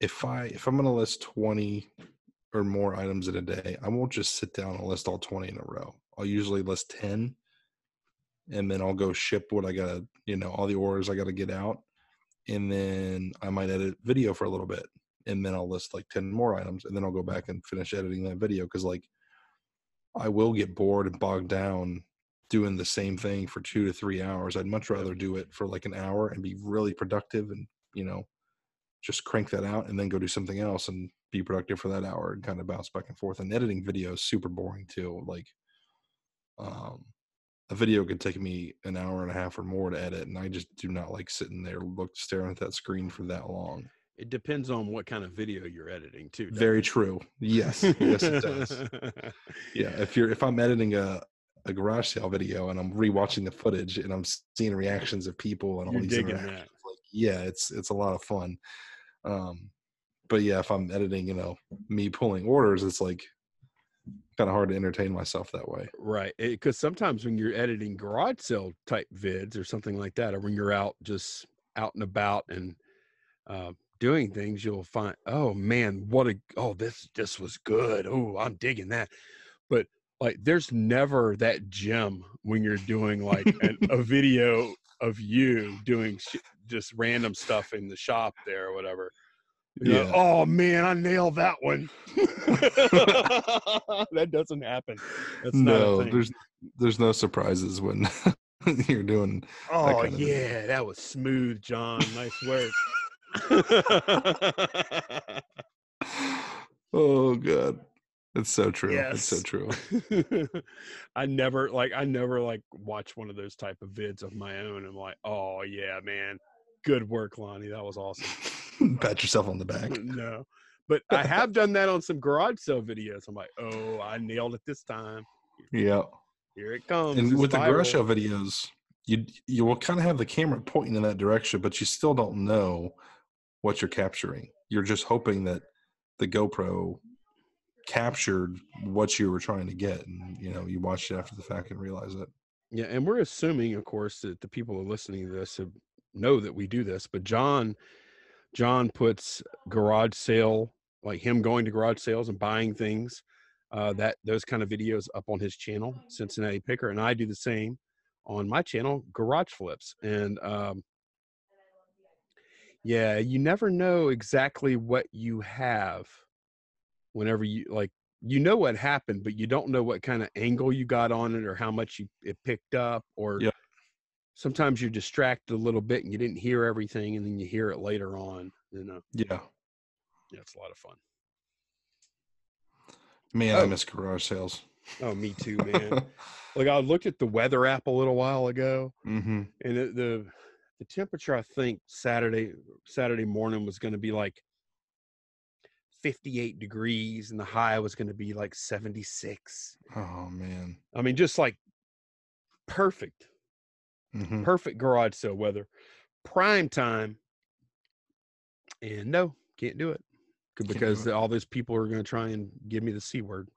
if I if I'm gonna list 20 or more items in a day, I won't just sit down and list all 20 in a row. I'll usually list 10 and then I'll go ship what I gotta, you know, all the orders I gotta get out. And then I might edit video for a little bit. And then I'll list like 10 more items and then I'll go back and finish editing that video because like I will get bored and bogged down doing the same thing for two to three hours. I'd much rather do it for like an hour and be really productive and, you know, just crank that out and then go do something else and be productive for that hour and kind of bounce back and forth. And editing video is super boring too. Like, um, a video could take me an hour and a half or more to edit, and I just do not like sitting there look staring at that screen for that long. It depends on what kind of video you're editing too. Very it? true. Yes, yes, it does. yeah if you're if i'm editing a a garage sale video and i'm rewatching the footage and i'm seeing reactions of people and all You're these interactions like yeah it's it's a lot of fun um but yeah if i'm editing you know me pulling orders it's like kind of hard to entertain myself that way Right. Because sometimes when you're editing garage sale type vids or something like that, or when you're out just out and about and uh, doing things, you'll find, oh man, what a oh this this was good. Oh, I'm digging that. But like, there's never that gem when you're doing like an, a video of you doing sh- just random stuff in the shop there or whatever. You know, Yeah. oh man, I nailed that one. that doesn't happen. That's not a no, thing. there's there's no surprises when you're doing. Oh kind of thing. yeah, that was smooth, John. Nice work. Oh god, it's so true. It's so true. I never like I never like watch one of those type of vids of my own. I'm like, oh yeah, man, good work, Lonnie. That was awesome. Pat yourself on the back. no, but I have done that on some garage sale videos. I'm like, oh, I nailed it this time. Yeah. Here it comes. and It's with the garage sale videos, you you will kind of have the camera pointing in that direction, but you still don't know what you're capturing. You're just hoping that the GoPro captured what you were trying to get, and you know you watched it after the fact and realize it. Yeah, and we're assuming, of course, that the people who are listening to this have, know that we do this. But John, John puts garage sale, like him going to garage sales and buying things, uh, that those kind of videos up on his channel, Cincinnati Picker, and I do the same on my channel, Garage Flips. And um, yeah, you never know exactly what you have whenever you like you know what happened, but you don't know what kind of angle you got on it or how much you it picked up or. Sometimes you're distracted a little bit and you didn't hear everything and then you hear it later on. You know, Yeah, yeah, it's a lot of fun. man, I Oh. miss garage sales. Oh, me too, man. like I looked at the weather app a little while ago hmm and it, the the temperature I think Saturday Saturday morning was going to be like 58 degrees and the high was going to be like 76. Oh man. I mean just like perfect hmm perfect garage sale weather, prime time. And no, can't do it c- do because it. all those people are going to try and give me the c word.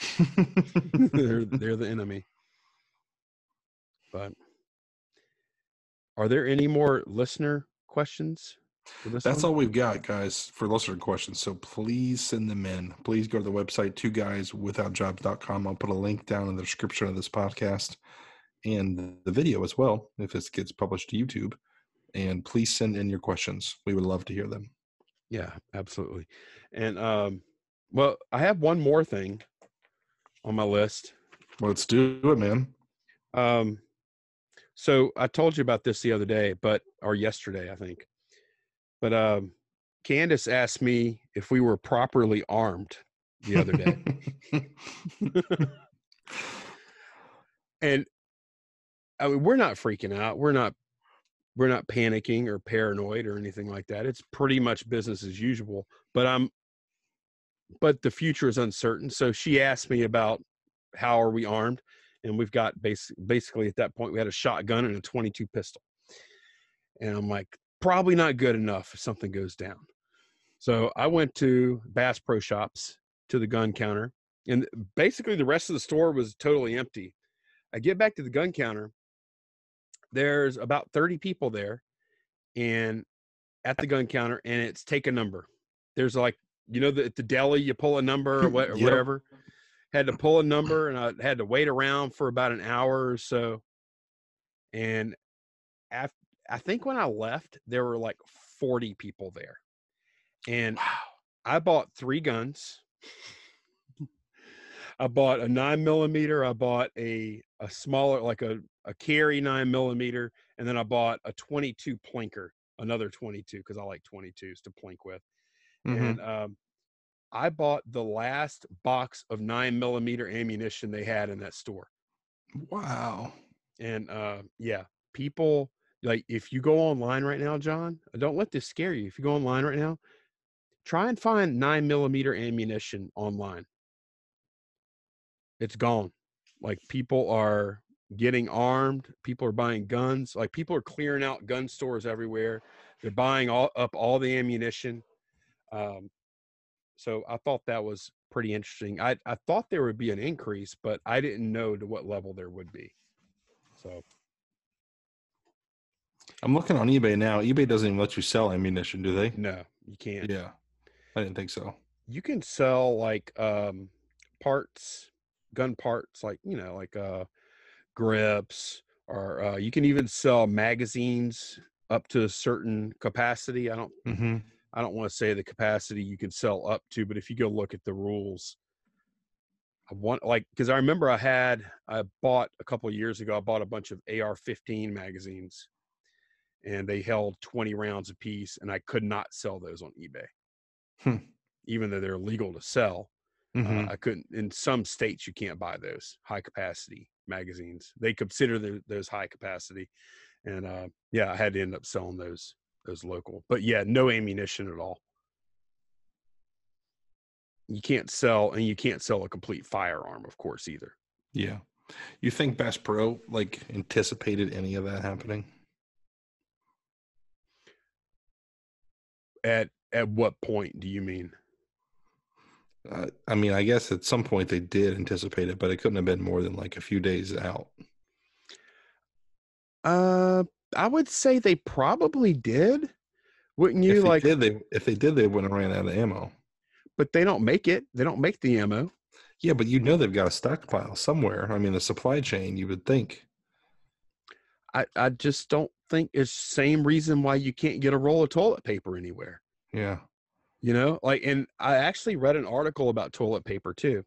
they're they're the enemy. But are there any more listener questions? That's one? all we've got, guys, for listener questions. So please send them in. Please go to the website, two guys without jobs.com. I'll put a link down in the description of this podcast and the video as well, if this gets published to YouTube. And please send in your questions. We would love to hear them. Yeah, absolutely. And um, well, I have one more thing on my list. Let's do it, man. Um, so I told you about this the other day, but or yesterday, I think. But um, Candace asked me if we were properly armed the other day, and I mean, we're not freaking out. We're not we're not panicking or paranoid or anything like that. It's pretty much business as usual. But I'm but the future is uncertain. So she asked me about how are we armed, and we've got bas- basically at that point we had a shotgun and a 22 pistol, and I'm like probably not good enough if something goes down. So I went to Bass Pro Shops to the gun counter, and basically the rest of the store was totally empty. I get back to the gun counter. There's about 30 people there, and at the gun counter, and it's take a number. There's like you know the, at the deli you pull a number or, what, or Yep. whatever. Had to pull a number, and I had to wait around for about an hour or so. And after, I think when I left, there were like 40 people there, and wow. I bought three guns. I bought a nine millimeter. I bought a a smaller, like a a carry nine millimeter, and then I bought a 22 plinker, another 22 because I like 22s to plink with. Mhm. And um, I bought the last box of nine millimeter ammunition they had in that store. Wow. And uh, yeah, people like if you go online right now, John, don't let this scare you. If you go online right now, try and find nine millimeter ammunition online. It's gone. Like people are getting armed. People are buying guns. Like people are clearing out gun stores everywhere. They're buying all up all the ammunition. Um, so I thought that was pretty interesting. I I thought there would be an increase, but I didn't know to what level there would be. So I'm looking on eBay now. eBay doesn't even let you sell ammunition, do they? No, you can't. Yeah, I didn't think so. You can sell like um parts, gun parts, like you know, like uh grips, or uh, you can even sell magazines up to a certain capacity. I don't Mm-hmm. I don't want to say the capacity you can sell up to, but if you go look at the rules, I want like because I remember I had I bought a couple of years ago. I bought a bunch of AR-15 magazines, and they held 20 rounds apiece, and I could not sell those on eBay, Hmm. even though they're legal to sell. Mm-hmm. Uh, I couldn't. In some states, you can't buy those high capacity magazines. They consider tho- those high capacity, and uh, yeah, I had to end up selling those those local. But yeah, no ammunition at all. You can't sell, and you can't sell a complete firearm, of course, either. yeah. You think Bass Pro like anticipated any of that happening? At at what point do you mean? Uh, I mean, I guess at some point they did anticipate it, but it couldn't have been more than like a few days out. Uh, I would say they probably did. Wouldn't you if they like? did, they if they did, they wouldn't have ran out of ammo. But they don't make it. They don't make the ammo. Yeah, but you know they've got a stockpile somewhere. I mean, the supply chain. You would think. I, I just don't think it's same reason why you can't get a roll of toilet paper anywhere. Yeah. You know, like, and I actually read an article about toilet paper too,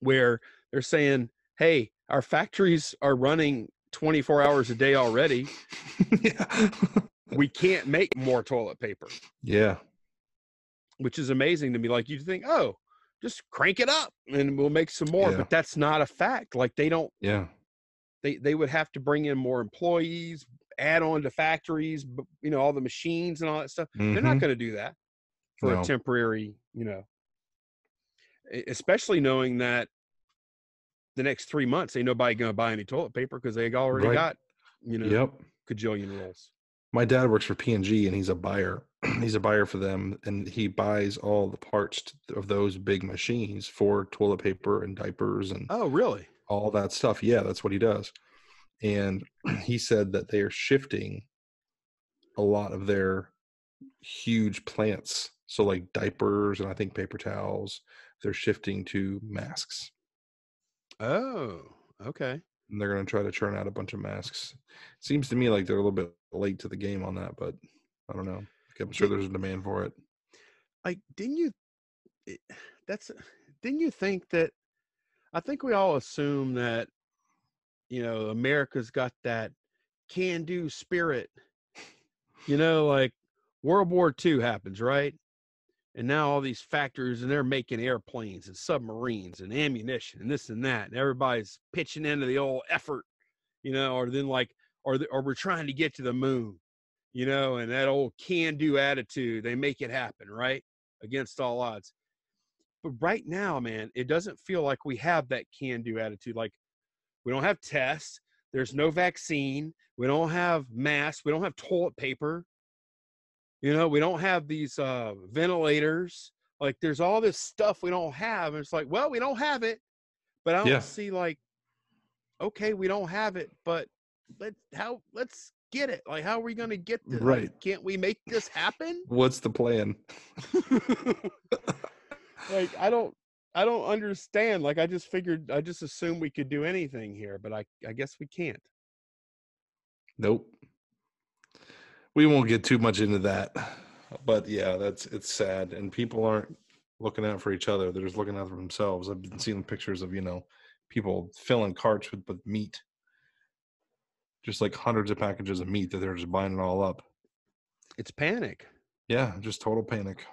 where they're saying, "Hey, our factories are running 24 hours a day already. yeah. We can't make more toilet paper," yeah. which is amazing to me. Like, you think, "Oh, just crank it up and we'll make some more," Yeah. but that's not a fact. Like, they don't. Yeah. They they would have to bring in more employees, add on to factories, you know, all the machines and all that stuff. They're not Mhm. going to do that for No. a temporary, you know, especially knowing that the next three months ain't nobody going to buy any toilet paper because they already Right. got, you know, Yep. cajillion rolls. My dad works for P&G and he's a buyer. he's a buyer for them and he buys all the parts of those big machines for toilet paper and diapers and Oh, really? all that stuff. Yeah, that's what he does. And he said that they are shifting a lot of their huge plants. So like diapers and I think paper towels, they're shifting to masks. Oh, okay. And they're going to try to churn out a bunch of masks. Seems to me like they're a little bit late to the game on that, but I don't know. I'm sure there's a demand for it. Like, didn't you? That's didn't you think that? I think we all assume that, you know, America's got that can-do spirit. You know, like World War II happens, right? And now all these factories and they're making airplanes and submarines and ammunition and this and that. And everybody's pitching into the old effort, you know, or then like, or, the, or we're trying to get to the moon, you know, and that old can do attitude, they make it happen, right? Against all odds. But right now, man, it doesn't feel like we have that can do attitude. Like we don't have tests, there's no vaccine, we don't have masks, we don't have toilet paper. You know, we don't have these uh, ventilators. Like, there's all this stuff we don't have. And it's like, well, we don't have it, but I don't Yeah. see like, okay, we don't have it, but let how let's get it. Like, how are we going to get this? Like, Right. can't we make this happen? What's the plan? like, I don't, I don't understand. Like, I just figured, I just assumed we could do anything here, but I, I guess we can't. Nope. We won't get too much into that. But yeah, that's it's sad. And people aren't looking out for each other. They're just looking out for themselves. I've been seeing pictures of, you know, people filling carts with, with meat. Just like hundreds of packages of meat that they're just buying it all up. It's panic. Yeah, just total panic.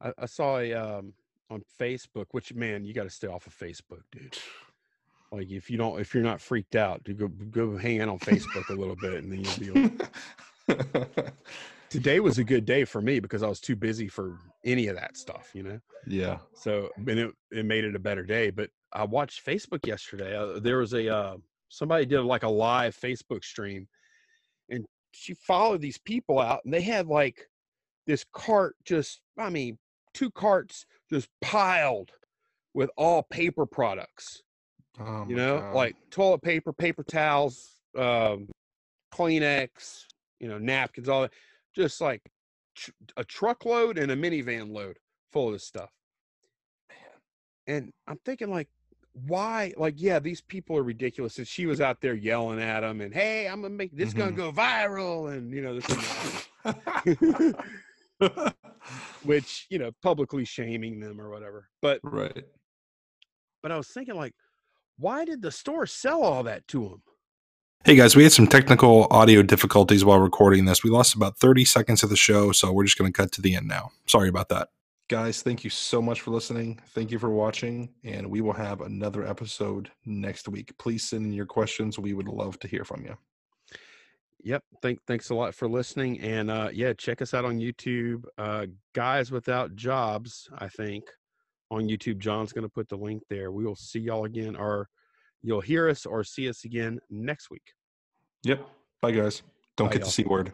I, I saw a um on Facebook, which man, you got to stay off of Facebook, dude. Like if you don't, if you're not freaked out, to go go hang out on Facebook a little bit, and then you'll be. Today was a good day for me because I was too busy for any of that stuff, you know. yeah. So and it it made it a better day. But I watched Facebook yesterday. Uh, there was a uh, somebody did like a live Facebook stream, and she followed these people out, and they had like this cart just I mean two carts just piled with all paper products. Oh you know, God. like toilet paper, paper towels, um, Kleenex, you know, napkins, all that, just like tr- a truckload and a minivan load full of this stuff. Man. And I'm thinking, like, why? Like, yeah, these people are ridiculous. And she was out there yelling at them, and hey, I'm gonna make this gonna Mhm. go viral, and you know, this, which you know, publicly shaming them or whatever. But right. but I was thinking, like, why did the store sell all that to them? Hey guys, we had some technical audio difficulties while recording this. We lost about 30 seconds of the show, so we're just going to cut to the end now. Sorry about that. Guys, thank you so much for listening. Thank you for watching, and we will have another episode next week. Please send in your questions. We would love to hear from you. Yep. Thank thanks a lot for listening. And uh yeah, check us out on YouTube. Uh Guys Without Jobs, I think, on YouTube. John's gonna put the link there. We will see y'all again, or You'll hear us or see us again next week. Yep. Bye, guys. Don't Bye, get y'all. the C word.